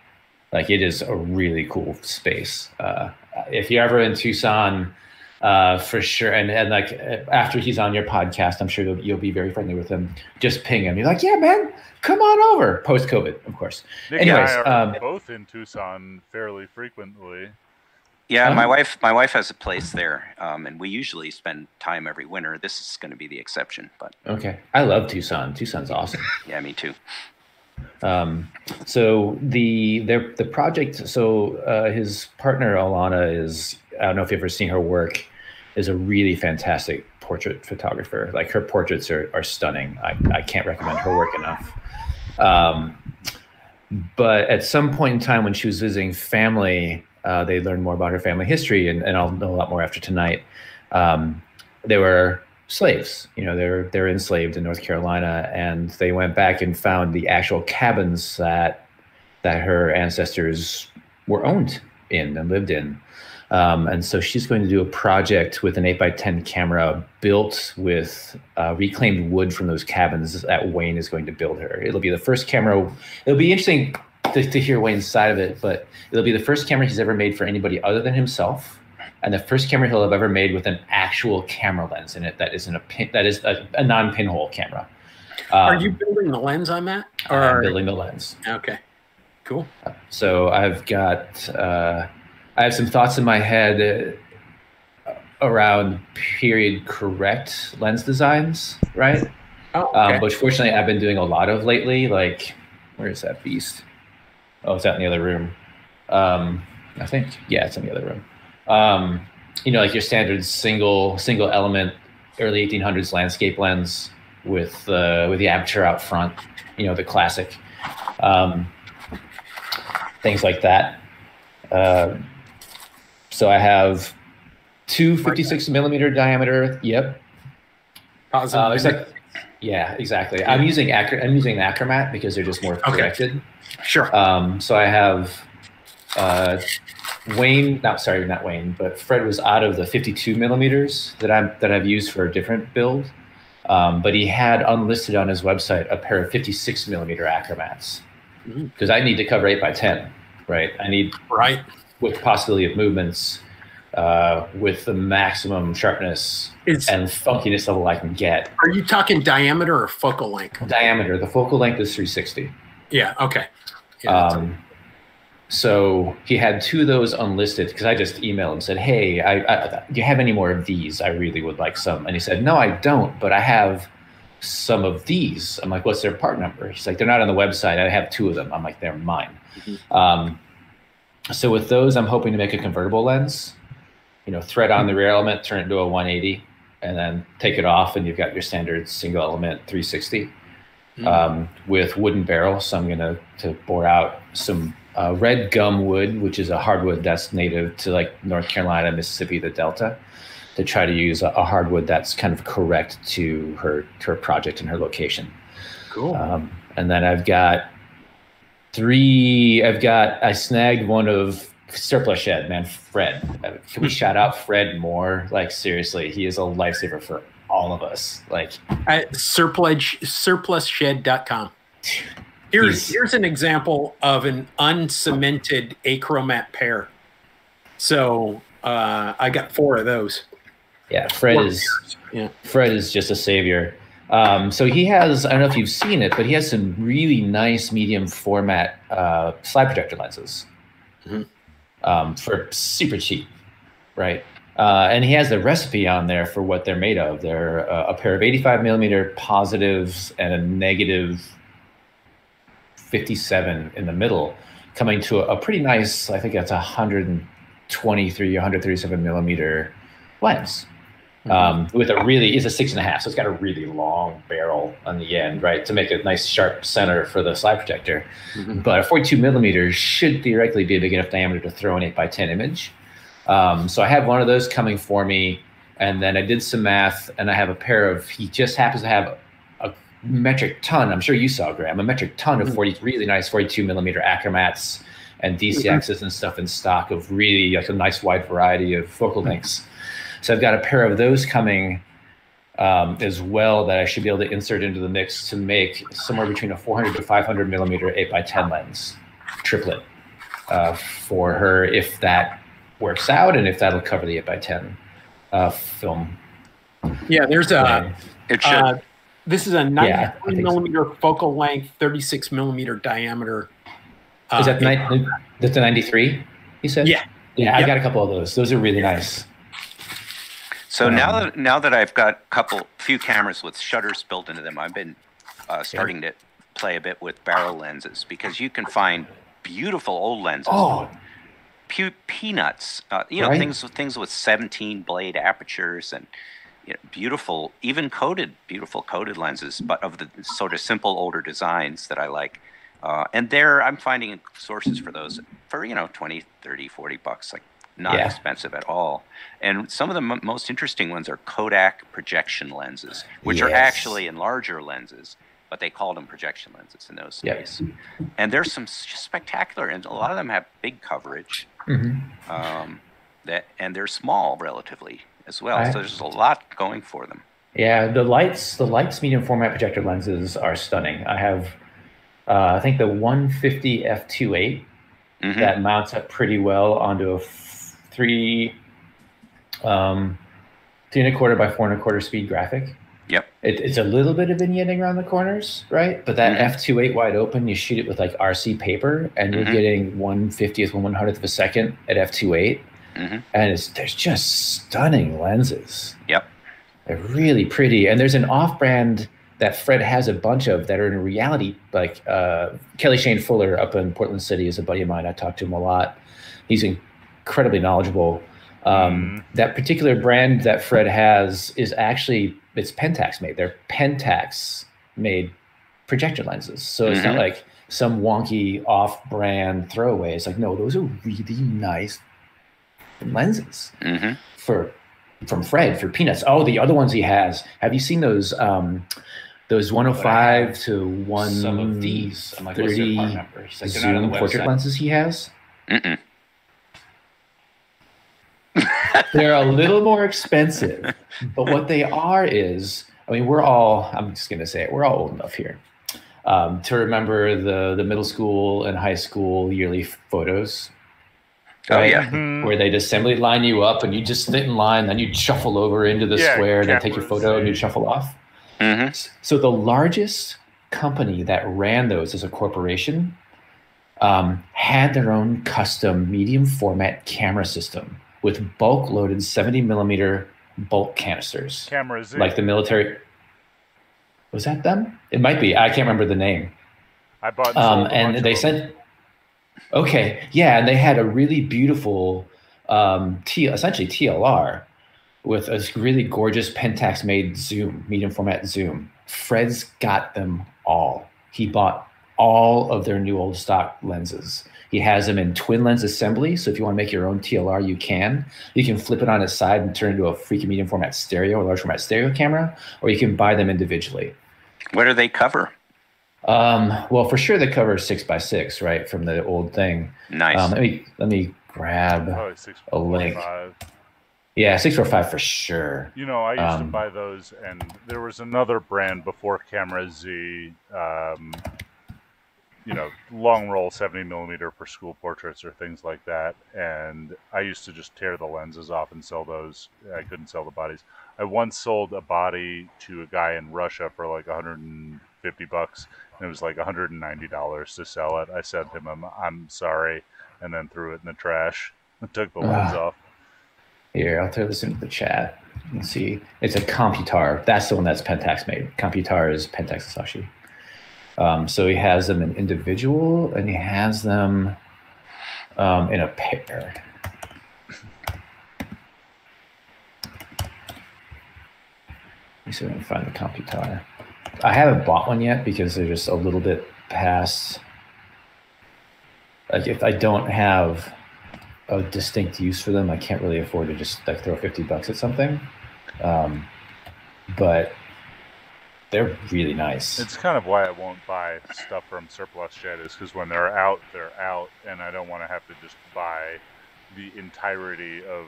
Like it is a really cool space. Uh, if you're ever in Tucson, uh, for sure, and, and like after he's on your podcast, I'm sure you'll, you'll be very friendly with him. Just ping him. You're like, yeah, man, come on over. Post COVID, of course. Nick Anyways, and I are um, both in Tucson fairly frequently. Yeah, my wife my wife has a place there, um, and we usually spend time every winter. This is going to be the exception, but Okay. I love Tucson. Tucson's awesome. yeah, me too. Um, so the their the project. So uh, his partner Alana is. I don't know if you've ever seen her work. Is a really fantastic portrait photographer. Like her portraits are are stunning. I I can't recommend her work enough. Um, but at some point in time when she was visiting family, uh, they learned more about her family history, and, and I'll know a lot more after tonight. Um, they were slaves. You know, they're they're enslaved in North Carolina, and they went back and found the actual cabins that that her ancestors were owned in and lived in. Um, and so she's going to do a project with an 8 by 10 camera built with uh, reclaimed wood from those cabins that Wayne is going to build her. It'll be the first camera. It'll be interesting to, to hear Wayne's side of it, but it'll be the first camera he's ever made for anybody other than himself and the first camera he'll have ever made with an actual camera lens in it that isn't a pin that is a, a non pinhole camera. Um, Are you building the lens on that? Or I'm building the lens. Okay, cool. So I've got uh, I have some thoughts in my head around period correct lens designs, right? Oh, okay. um, which fortunately I've been doing a lot of lately. Like, where is that beast? Oh, it's out in the other room. Um, I think, yeah, it's in the other room um, you know, like your standard single single element early 1800s landscape lens with uh, with the aperture out front, you know, the classic um, things like that. Uh, so I have two 56 millimeter diameter. Yep. Positive. Uh, yeah, exactly. I'm using Acro- I'm using Achromat because they're just more corrected. Okay. Sure. Um, so I have uh, Wayne, not sorry, not Wayne, but Fred was out of the 52 millimeters that I'm that I've used for a different build. Um, but he had unlisted on his website a pair of 56 millimeter Achromats because mm-hmm. I need to cover eight by 10, right? I need right with possibility of movements, uh, with the maximum sharpness it's, and funkiness level I can get. Are you talking diameter or focal length? Diameter. The focal length is 360. Yeah. Okay. Yeah, um, so he had two of those unlisted because I just emailed and said, "Hey, I, I, do you have any more of these? I really would like some." And he said, "No, I don't, but I have some of these." I'm like, "What's their part number?" He's like, "They're not on the website. I have two of them." I'm like, "They're mine." Mm-hmm. Um, so with those, I'm hoping to make a convertible lens. You know, thread on the rear element, turn it into a 180, and then take it off, and you've got your standard single element 360 mm-hmm. um, with wooden barrel. So I'm going to to bore out some uh, red gum wood, which is a hardwood that's native to like North Carolina, Mississippi, the Delta, to try to use a, a hardwood that's kind of correct to her to her project and her location. Cool. Um, and then I've got three. I've got I snagged one of surplus shed man Fred. Can we shout out Fred more? Like seriously, he is a lifesaver for all of us. Like at surplus surplusshed.com. Here's here's an example of an uncemented achromat pair. So uh, I got four of those. Yeah, Fred four is yeah. Fred is just a savior. Um, so he has I don't know if you've seen it, but he has some really nice medium format uh, slide projector lenses mm-hmm. Um, for super cheap, right? Uh, and he has the recipe on there for what they're made of. They're uh, a pair of 85 millimeter positives and a negative 57 in the middle, coming to a, a pretty nice, I think that's a 123, 137 millimeter lens. Mm-hmm. Um, with a really is a six and a half, so it's got a really long barrel on the end, right, to make a nice sharp center for the slide projector. Mm-hmm. But a 42 millimeters should theoretically be a big enough diameter to throw an eight by 10 image. Um, so I have one of those coming for me, and then I did some math, and I have a pair of. He just happens to have a metric ton. I'm sure you saw Graham a metric ton of mm-hmm. 40 really nice 42 millimeter achromats and DCXs mm-hmm. and stuff in stock of really like a nice wide variety of focal mm-hmm. lengths. So I've got a pair of those coming um, as well that I should be able to insert into the mix to make somewhere between a 400 to 500 millimeter 8 by 10 lens triplet uh, for her if that works out and if that'll cover the 8 by 10 uh, film. Yeah, there's a. It should. Uh, this is a 93 yeah, millimeter so. focal length, 36 millimeter diameter. Uh, is that ni- that's a 93? You said? Yeah. Yeah, I got a couple of those. Those are really nice. So um, now that now that I've got a couple few cameras with shutters built into them, I've been uh, starting yeah. to play a bit with barrel lenses because you can find beautiful old lenses. Oh, Pu- peanuts, uh, you know, Right. things with things with 17 blade apertures and you know, beautiful, even coated, beautiful coated lenses, but of the sort of simple older designs that I like. Uh, and there, I'm finding sources for those for, you know, 20, 30, 40 bucks, like not Yeah. expensive at all. And some of the m- most interesting ones are Kodak projection lenses, which are Yes. actually enlarger lenses, but they called them projection lenses in those Yep. And there's some just spectacular, and a lot of them have big coverage mhm. um, that and they're small relatively as well. I- so there's a lot going for them. Yeah, the Leitz, the Leitz medium format projector lenses are stunning. I have, uh, I think the 150 f2.8 Mhm. that mounts up pretty well onto a f- three, um, three and a quarter by four and a quarter speed graphic. Yep. It, it's a little bit of vignetting around the corners, right? But that Mhm. f2.8 wide open, you shoot it with like RC paper, and you're Mhm. getting 150th, one one hundredth of a second at f2.8, Mhm. and it's there's just stunning lenses. Yep. They're really pretty. And there's an off brand that Fred has a bunch of that are in reality, like uh, Kelly Shane Fuller up in Portland City is a buddy of mine. I talk to him a lot. He's incredibly knowledgeable. Um, That particular brand that Fred has is actually it's Pentax made. They're Pentax made projector lenses. So it's not Mhm. like some wonky off brand throwaway. It's like, no, those are really nice lenses Mhm. for from Fred for peanuts. Oh, the other ones he has. Have you seen those? Um, those 105 to one Some of these. I'm like, what's their part number? He's like, they're on zoom the portrait lenses he has. Mm-mm. They're a little more expensive, but what they are is, I mean, we're all. I'm just gonna say it. We're all old enough here um, to remember the the middle school and high school yearly photos. Oh right? yeah. Mhm. where they'd assembly line you up and you just sit in line, then you'd shuffle over into the Yeah, square and then take your photo and you'd shuffle off. hmm So the largest company that ran those as a corporation um, had their own custom medium format camera system with bulk loaded 70 millimeter bulk canisters, Camerz. like the military. Was that them? It might be. I can't remember the name. I bought. Um, and they sent. Okay, yeah, and they had a really beautiful, um, T, essentially TLR, with a really gorgeous Pentax made zoom, medium format zoom. Fred's got them all. He bought all of their new old stock lenses. He has them in twin lens assembly, so if you want to make your own TLR, you can. You can flip it on its side and turn it into a freaking medium format stereo or large format stereo camera, or you can buy them individually. What do they cover? Um, well, for sure, they cover six by six, right, from the old thing. Nice. Um, let me let me grab. A link. five. Yeah, six four five for sure. You know, I used to Um, buy those, and there was another brand before Camerz. Um, you know, long roll 70 millimeter for school portraits or things like that. And I used to just tear the lenses off and sell those. I couldn't sell the bodies. I once sold a body to a guy in Russia for like 150 bucks, and it was like 190 dollars to sell it. I sent him, I'm, I'm sorry, and then threw it in the trash and took the lens Ah. off. Here, I'll throw this into the chat and see. It's a Computar. That's the one that's Pentax made. Computar is Pentax Sashi. Um, so he has them in individual and he has them um, in a pair. Let me see if I can find the Computar. I haven't bought one yet because they're just a little bit past. Like if I don't have a distinct use for them, I can't really afford to just like throw fifty bucks at something. Um, but they're really nice. It's kind of why I won't buy stuff from surplus shed is because when they're out, they're out, and I don't want to have to just buy the entirety of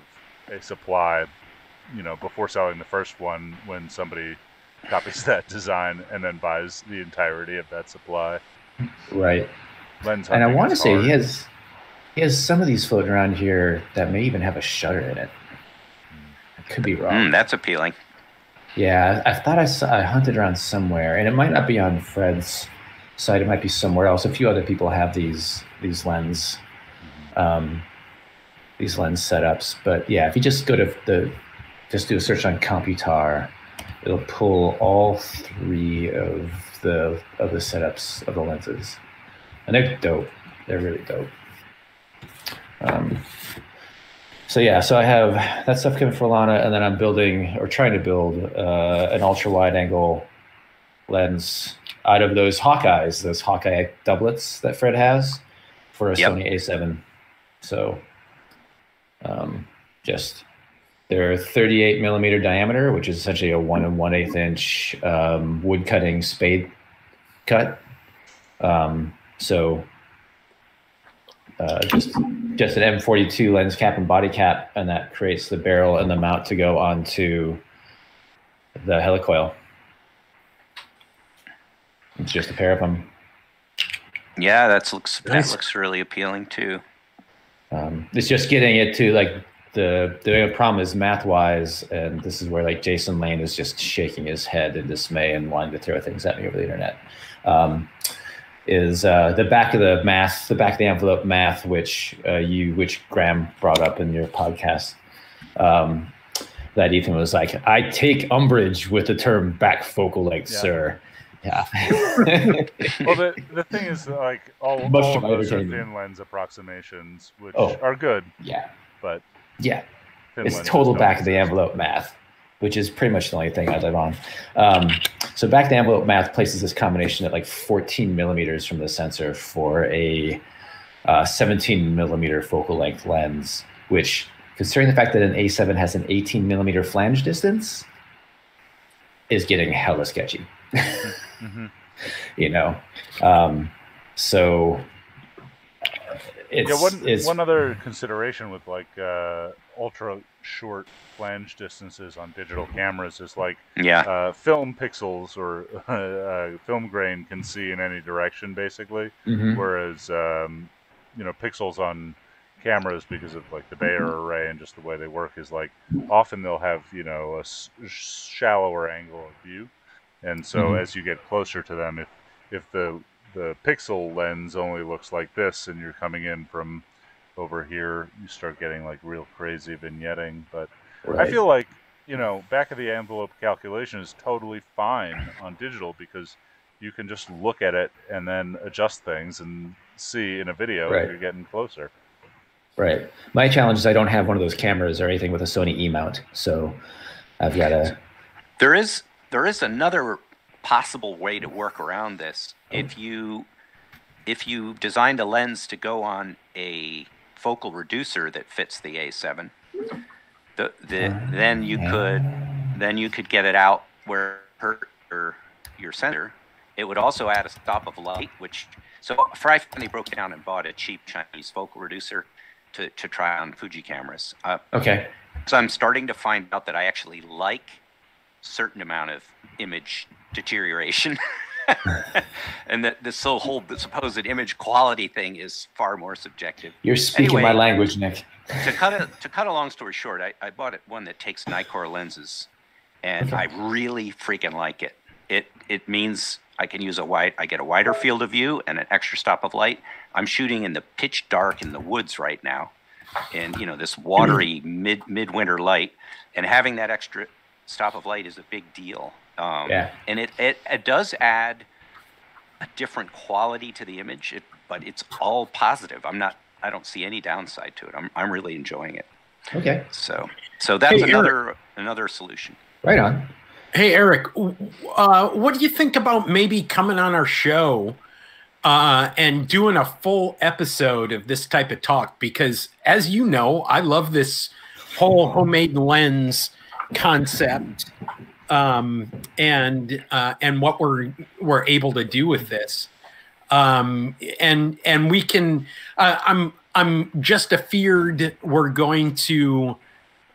a supply, you know, before selling the first one when somebody copies *laughs* that design and then buys the entirety of that supply. right. Lens And I want to say hard. he has he has some of these floating around here that may even have a shutter in it. I could be wrong. Mm, that's appealing. Yeah, I, thought I saw I hunted around somewhere, and it might not be on Fred's site. It might be somewhere else. A few other people have these these lens um, these lens setups. But yeah, if you just go to the just do a search on Computar, it'll pull all three of the of the setups of the lenses, and they're dope. They're really dope. Um, so yeah, so I have that stuff coming for Lana, and then I'm building or trying to build uh, an ultra wide angle lens out of those Hawkeyes, those Hawkeye doublets that Fred has for a Yep. Sony A7. So um, just they're 38 millimeter diameter, which is essentially a one and one eighth inch um, wood cutting spade cut. Um, so uh, just just an M42 lens cap and body cap, and that creates the barrel and the mount to go onto the helicoid. It's just a pair of them. Yeah, that looks Nice. that looks really appealing too. Um, it's just getting it to like the the problem is math wise, and this is where like Jason Lane is just shaking his head in dismay and wanting to throw things at me over the internet. Um, is uh, the back of the math, the back of the envelope math, which uh, you, which Graham brought up in your podcast. Um, that Ethan was like, I take umbrage with the term back focal length, Yeah. sir. Yeah. *laughs* Well, the the *laughs* thing is, like all, Much all of those are thin lens approximations, which Oh. are good, yeah. but Yeah. it's total back of the envelope math, which is pretty much the only thing I live on. Um, so back to envelope math places this combination at like 14 millimeters from the sensor for a uh, 17 millimeter focal length lens, which, considering the fact that an A7 has an 18 millimeter flange distance, is getting hella sketchy. Mhm. *laughs* You know, um, so it's yeah, one it's one other consideration with like uh, ultra short flange distances on digital cameras is like Yeah, uh, film pixels or *laughs* uh, film grain can see in any direction basically, Mhm. whereas um, you know pixels on cameras because of like the Bayer array and just the way they work is like often they'll have you know a s- shallower angle of view, and so Mhm. as you get closer to them, if if the the pixel lens only looks like this and you're coming in from over here, you start getting like real crazy vignetting. But I feel like you know back of the envelope calculation is totally fine on digital because you can just look at it and then adjust things and see in a video Right. if you're getting closer. Right. My challenge is I don't have one of those cameras or anything with a Sony E mount, so I've got to. there is there is another possible way to work around this. Oh. If you if you designed a lens to go on a focal reducer that fits the A7, the, the then you could then you could get it out where per your, your sensor. It would also add a stop of light, which so for I finally broke down and bought a cheap Chinese focal reducer to, to try on Fuji cameras. Uh, Okay. so I'm starting to find out that I actually like certain amount of image deterioration. *laughs* *laughs* and that this whole supposed image quality thing is far more subjective. You're speaking my language, Nick. to cut a to cut a long story short, I, I bought it one that takes Nikkor lenses, and I really freaking like it. It it means I can use a wide I get a wider field of view and an extra stop of light. I'm shooting in the pitch dark in the woods right now, and you know this watery mid midwinter light, and having that extra stop of light is a big deal. Um, Yeah. and it, it it does add a different quality to the image, it, but it's all positive. I'm not. I don't see any downside to it. I'm I'm really enjoying it. Okay. So so that's Hey, Eric. another another solution. Right on. Hey, Eric, uh, what do you think about maybe coming on our show uh, and doing a full episode of this type of talk? Because, as you know, I love this whole homemade lens concept um, and uh, and what we're we're able to do with this. Um, and and we can. Uh, I'm I'm just afeared we're going to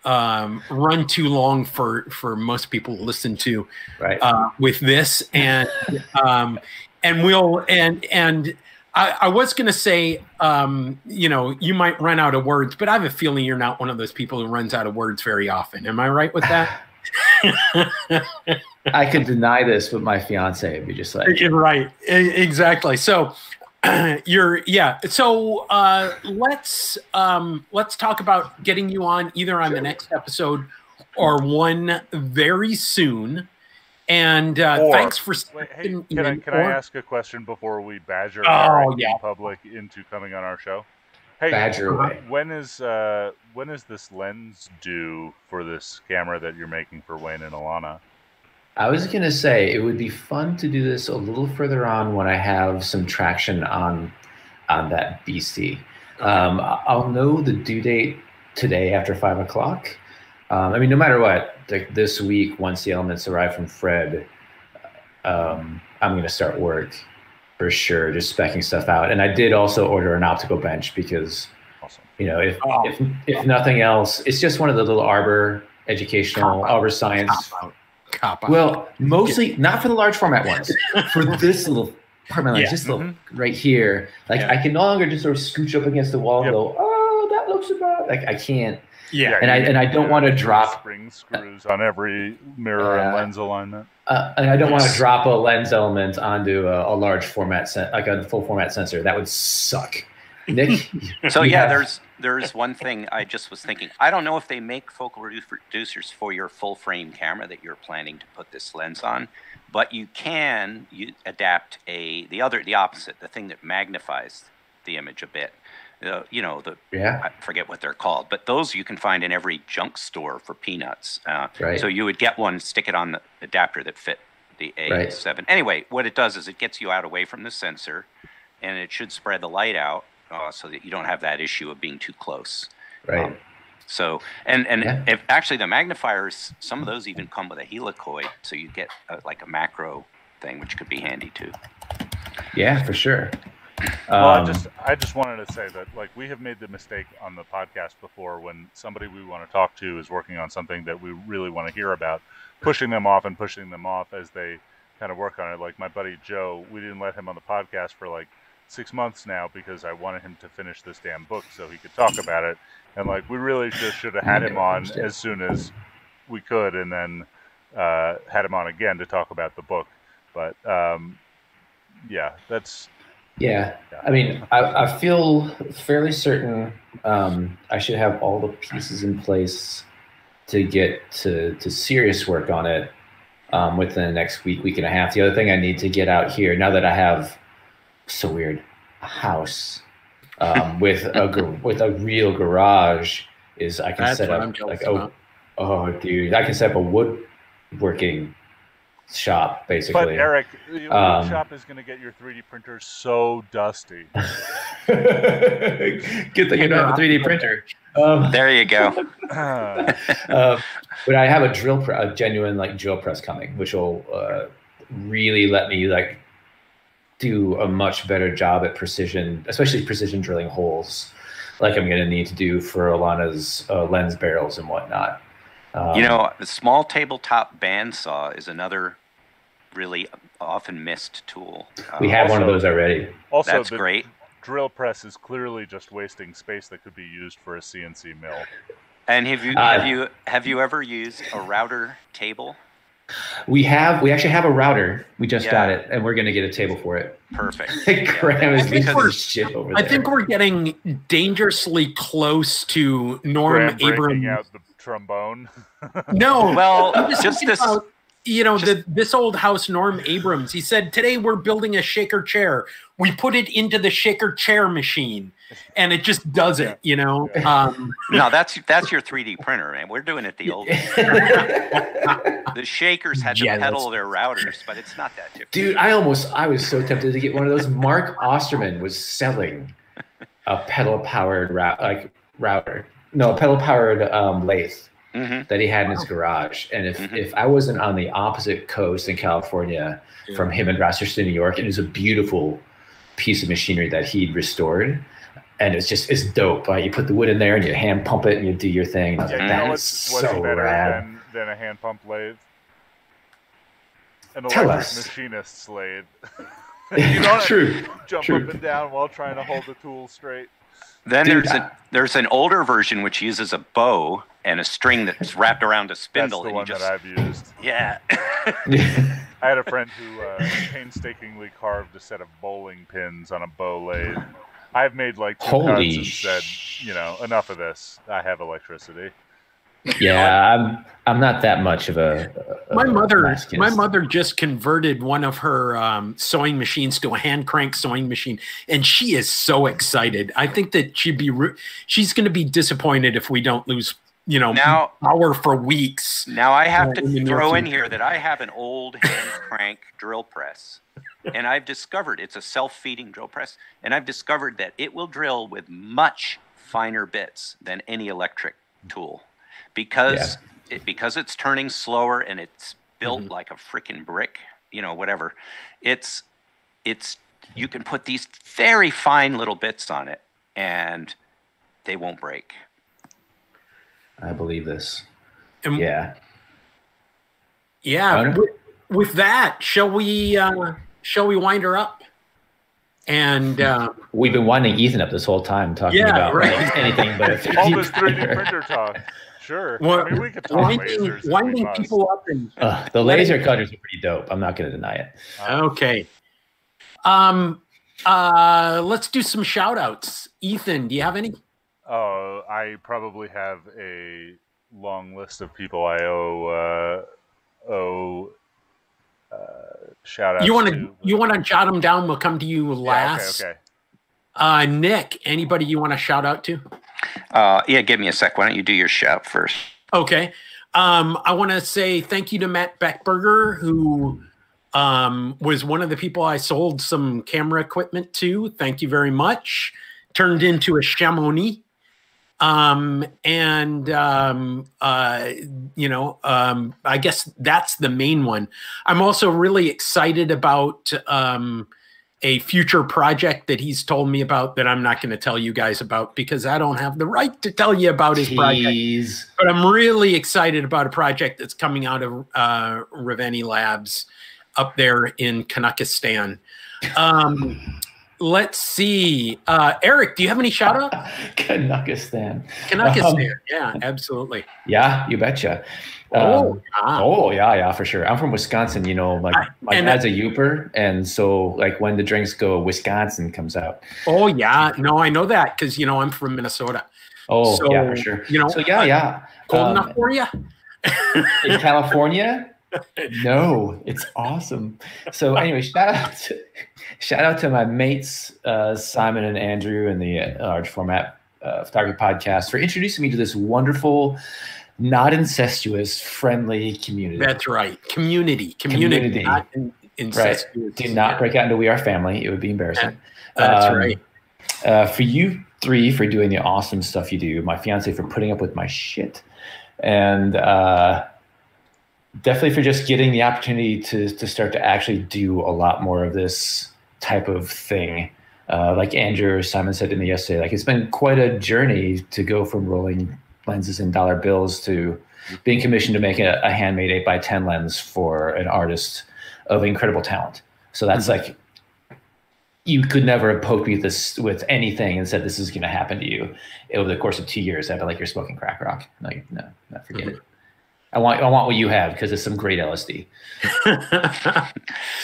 um, run too long for for most people to listen to Right. uh, with this and um, and we'll and and I, I was gonna say um, you know you might run out of words but I have a feeling you're not one of those people who runs out of words very often am I right with that *laughs* I could deny this, but my fiance would be just like, You're right exactly so *clears throat* you're yeah so uh, let's um, let's talk about getting you on either on the next episode or one very soon. And uh, Or- thanks for Wait, hey, can I in. can I ask a question before we badger Oh, Eric yeah. public into coming on our show? Hey, Badger away. when is uh when is this lens due for this camera that you're making for Wayne and Alana? I was gonna say it would be fun to do this a little further on when I have some traction on on that BC. Um, I'll know the due date today after five o'clock. Um, I mean, no matter what, like this week, once the elements arrive from Fred, um, I'm gonna start work for sure, just specking stuff out. And I did also order an optical bench because Awesome. you know, if Oh. if if nothing else, it's just one of the little Arbor educational Cop out. Arbor science. cop out. Cop out. Well, mostly not for the large format ones. *laughs* for this little apartment, like Yeah. just little Mhm. right here, like Yeah. I can no longer just sort of scooch up against the wall Yep. and go, oh, that looks about like I can't. Yeah. And I- and I don't wanna drop- spring screws on every mirror and lens alignment. Uh, and I don't want to drop a lens element onto a, a large format, sen- like a full format sensor. That would suck. Nick, *laughs* So yeah, have- there's there's one thing I just was thinking. I don't know if they make focal reducers for your full frame camera that you're planning to put this lens on, but you can you adapt a the other the opposite, the thing that magnifies the image a bit. Uh, you know the yeah, I forget what they're called, but those you can find in every junk store for peanuts. Uh, Right. So you would get one, stick it on the adapter that fit the A7. Anyway, what it does is it gets you out away from the sensor, and it should spread the light out uh, so that you don't have that issue of being too close. right. Um, so and and Yeah. if actually the magnifiers, some of those even come with a helicoid, so you get uh like a macro thing, which could be handy too. yeah, for sure. Well, I Um, just I just wanted to say that like we have made the mistake on the podcast before when somebody we want to talk to is working on something that we really want to hear about, pushing them off and pushing them off as they kind of work on it. Like my buddy Joe, we didn't let him on the podcast for like six months now because I wanted him to finish this damn book so he could talk about it. And like we really just should have had him on as soon as we could, and then uh, had him on again to talk about the book. But um, yeah, that's Yeah, I mean, I, I feel fairly certain um, I should have all the pieces in place to get to, to serious work on it um, within the next week, week and a half. The other thing I need to get out here now that I have so weird a house um, *laughs* with a with a real garage is I can That's set up like oh about. oh dude I can set up a woodworking shop basically. But Eric, the Um, shop is going to get your 3D printer so dusty. Good thing I don't have a 3D printer. Um, There you go. Uh, *laughs* uh, but I have a drill, pre- a genuine like drill press coming, which will uh, really let me like do a much better job at precision, especially precision drilling holes, like I'm going to need to do for Alana's uh, lens barrels and whatnot. Um, You know, the small tabletop bandsaw is another really often missed tool. we Uh, have one of those already. also, That's the great. drill press is clearly just wasting space that could be used for a CNC mill. And have you Uh, have you have you ever used a router table? We have, we actually have a router. We just Yeah. got it, and we're going to get a table for it. Perfect. *laughs* Graham is I think we're- of shit over I there. think we're getting dangerously close to Norm Graham breaking Abrams. Out the trombone. No, *laughs* Well, just just this. about, you know, just- the, this old house, Norm Abrams. He said, "Today we're building a shaker chair. We put it into the shaker chair machine, and it just does it." You know, um, No, that's that's your 3D printer, man. We're doing it the old. *laughs* The shakers had to Yeah, pedal their routers, but it's not that different. Dude, I almost I was so tempted to get one of those. Mark Osterman was selling a pedal powered route like router. No, pedal powered um, lathe hmm that he had in his garage. And if Mhm. if I wasn't on the opposite coast in California from him in Rochester, New York, it was a beautiful piece of machinery that he'd restored. And it's just it's dope. Right? You put the wood in there and you hand pump it and you do your thing. And I was Yeah, like, you that know is what's, what's so better rad. than, than a hand pump lathe? An Tell electric us. machinist's lathe. *laughs* *laughs* you don't True. jump true. up and down while trying to hold the tool straight. Then Dude, there's a there's an older version which uses a bow and a string that's wrapped around a spindle. That's spindle, the and you one just that I've used. yeah. *laughs* I had a *laughs* friend who uh, painstakingly carved a set of bowling pins on a bow lathe. I've made like two Holy cuts and said, you know, enough of this. I have electricity. Yeah, I'm I'm not that much of a. a my mother masochist. my mother just converted one of her um, sewing machines to a hand crank sewing machine and she is so excited i think that she'd be re- she's going to be disappointed if we don't lose you know Now- power for weeks Now I have Uh, to near throw in here that I have an old hand crank drill press. And I've discovered it's a self-feeding drill press, and I've discovered that it will drill with much finer bits than any electric tool because it, because it's turning slower and it's built Mm-hmm. like a freaking brick, you know, whatever. It's it's you can put these very fine little bits on it and they won't break. I believe this. and Yeah. yeah Owner? with, with that shall we uh shall we wind her up and uh We've been winding Ethan up this whole time talking Yeah, about right. like, anything but a *laughs* 3D All this 3D printer. printer talk. Sure. Well, I mean, we could talk winding, lasers. if we winding must. people up and Ugh, the laser cutters are pretty dope. I'm not going to deny it. Okay. Um uh let's do some shout outs. Ethan, do you have any? Oh, I probably have a long list of people I owe uh, owe uh, shout outs You want to. to you want to jot them down? We'll come to you Yeah, last. okay, okay. Uh Nick, anybody you want to shout out to? Uh, yeah, give me a sec. Why don't you do your shout first? Okay. Um, I want to say thank you to Matt Beckberger, who um, was one of the people I sold some camera equipment to. Thank you very much. Turned into a Chamonix. Um, and, um, uh, you know, um, I guess that's the main one. I'm also really excited about um, a future project that he's told me about that I'm not going to tell you guys about because I don't have the right to tell you about his project but I'm really excited about a project that's coming out of uh, Raveni Labs up there in Canuckistan. Um, let's see. Uh, Eric, do you have any shout out? *laughs* Canuckistan. Canuckistan. yeah, absolutely. Yeah, you betcha. Oh, Um, ah. Oh yeah, yeah, for sure. I'm from Wisconsin. You know, like my and- dad's a Yooper, and so like when the drinks go, Wisconsin comes out. oh, yeah. No, I know that because, you know, I'm from Minnesota. Oh So, yeah, for sure. you know, so yeah, yeah. Cold Um, enough for you? in California? *laughs* No, it's awesome. So anyway, shout out to, shout out to my mates uh, Simon and Andrew in the uh, large format uh, photography podcast for introducing me to this wonderful, not incestuous, friendly community. That's right. Community. Community. Community. Not in, incestuous. Do not break out into "We Are Family." It would be embarrassing. That's Um, right. Uh, for you three for doing the awesome stuff you do. My fiance for putting up with my shit, and uh, definitely for just getting the opportunity to to start to actually do a lot more of this type of thing. Uh, like Andrew or Simon said to me yesterday, like it's been quite a journey to go from rolling lenses and dollar bills to being commissioned to make a, a handmade eight by ten lens for an artist of incredible talent. So that's like you could never have poked me with this with anything and said this is going to happen to you over the course of two years. I'd be like, you're smoking crack rock. Like, no, no, forget it. I want, I want what you have because it's some great LSD. *laughs*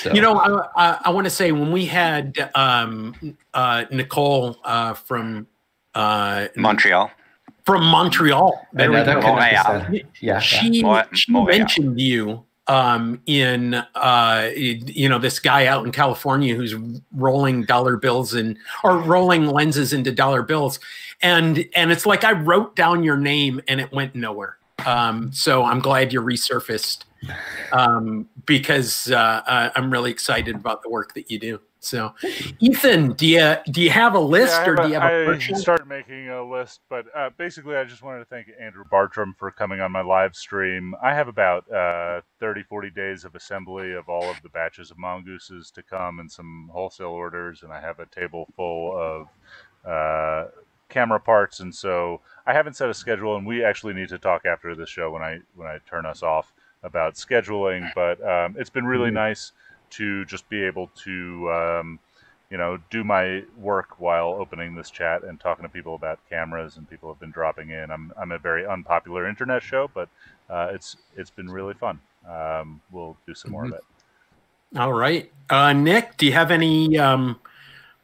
So, You know, I, I, I want to say when we had um, uh, Nicole uh, from uh, Montreal. From Montreal, there we another go. Oh, yeah. Yeah, she Mo- she Montreal. mentioned you um, in uh, you know this guy out in California who's rolling dollar bills and or rolling lenses into dollar bills, and and it's like I wrote down your name and it went nowhere. Um, so I'm glad you resurfaced *laughs* um, because uh, uh, I'm really excited about the work that you do. So, Ethan, do you do you have a list Yeah, or do you have a I question? started making a list, but uh, basically, I just wanted to thank Andrew Bartram for coming on my live stream. I have about uh, 30, 40 days of assembly of all of the batches of mongooses to come and some wholesale orders, and I have a table full of uh, camera parts, and so I haven't set a schedule, and we actually need to talk after the show when I when I turn us off about scheduling. But um, it's been really Mhm. nice to just be able to. Um, you know, do my work while opening this chat and talking to people about cameras, and people have been dropping in. I'm I'm a very unpopular internet show, but uh, it's it's been really fun. Um, we'll do some more of it. All right. Uh, Nick, do you have any um,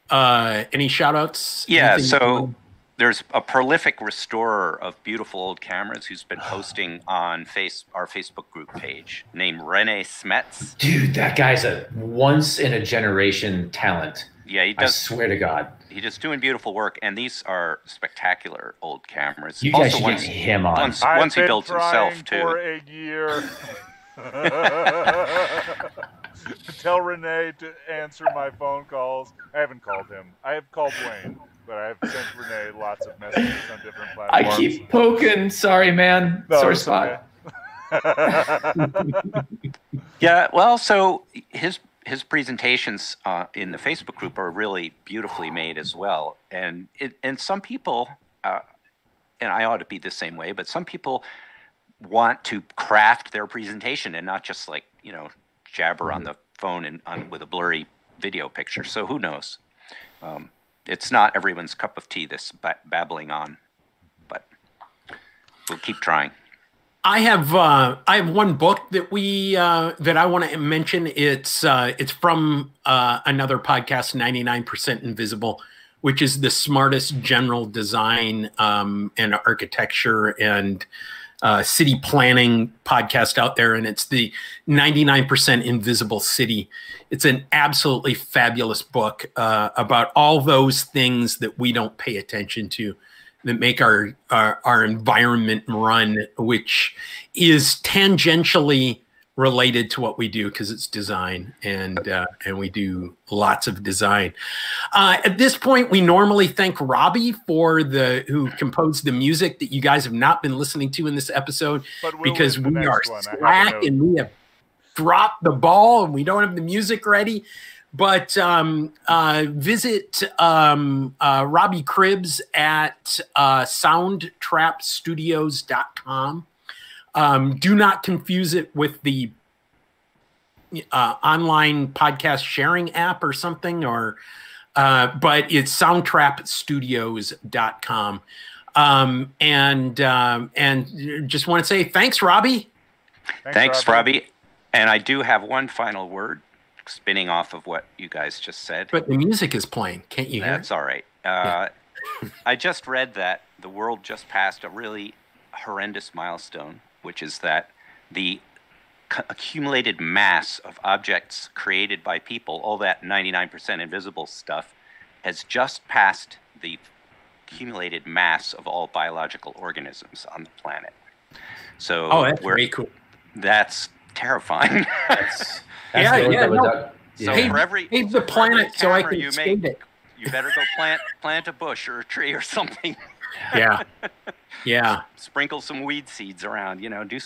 uh, any shout outs? Yeah, Anything so wanna- there's a prolific restorer of beautiful old cameras who's been *sighs* posting on face our Facebook group page named Rene Smets. Dude, that guy's a once in a generation talent. Yeah, he does. I swear to God. He's just doing beautiful work, and these are spectacular old cameras. You guys Also, should once, get him on. once, I've once he been builds trying himself for too. a year. *laughs* *laughs* Tell Renee to answer my phone calls. I haven't called him. I have called Wayne, but I have sent Renee lots of messages on different I keep poking. Sorry, man. No, Sore spot. okay. *laughs* Yeah, well, so his his presentations uh, in the Facebook group are really beautifully made as well, and it, and some people, uh, and I ought to be the same way, but some people want to craft their presentation and not just like you know jabber on the phone and on, with a blurry video picture. So who knows? Um, it's not everyone's cup of tea. This ba- babbling on, but we'll keep trying. I have uh, I have one book that we uh, that I want to mention. It's uh, it's from uh, another podcast, ninety nine percent invisible, which is the smartest general design um, and architecture and uh, city planning podcast out there, and it's the ninety nine percent invisible city. It's an absolutely fabulous book uh, about all those things that we don't pay attention to that make our, our our environment run, which is tangentially related to what we do because it's design and uh, and we do lots of design. Uh, at this point, we normally thank Robbie for the who composed the music that you guys have not been listening to in this episode we'll because we are one. I have a slack and we have dropped the ball and we don't have the music ready. But um, uh, visit um, uh, Robbie Cribbs at uh, soundtrapstudios.com. Um, do not confuse it with the uh, online podcast sharing app or something, or uh, but it's soundtrapstudios.com. Um, and um, and just want to say thanks, Robbie. Thanks, Robbie. And I do have one final word, spinning off of what you guys just said. But the music is playing. Can't you hear? That's all right. Uh, *laughs* I just read that the world just passed a really horrendous milestone, which is that the accumulated mass of objects created by people, all that 99% invisible stuff, has just passed the accumulated mass of all biological organisms on the planet. So Oh, that's we're, cool. that's terrifying. That's, *laughs* Yeah, yeah, no. So Hey, for every Save so the for every planet so I can you make, it. you better go plant plant a bush or a tree or *laughs* something. Yeah. *laughs* Yeah. Sprinkle some weed seeds around. You know, do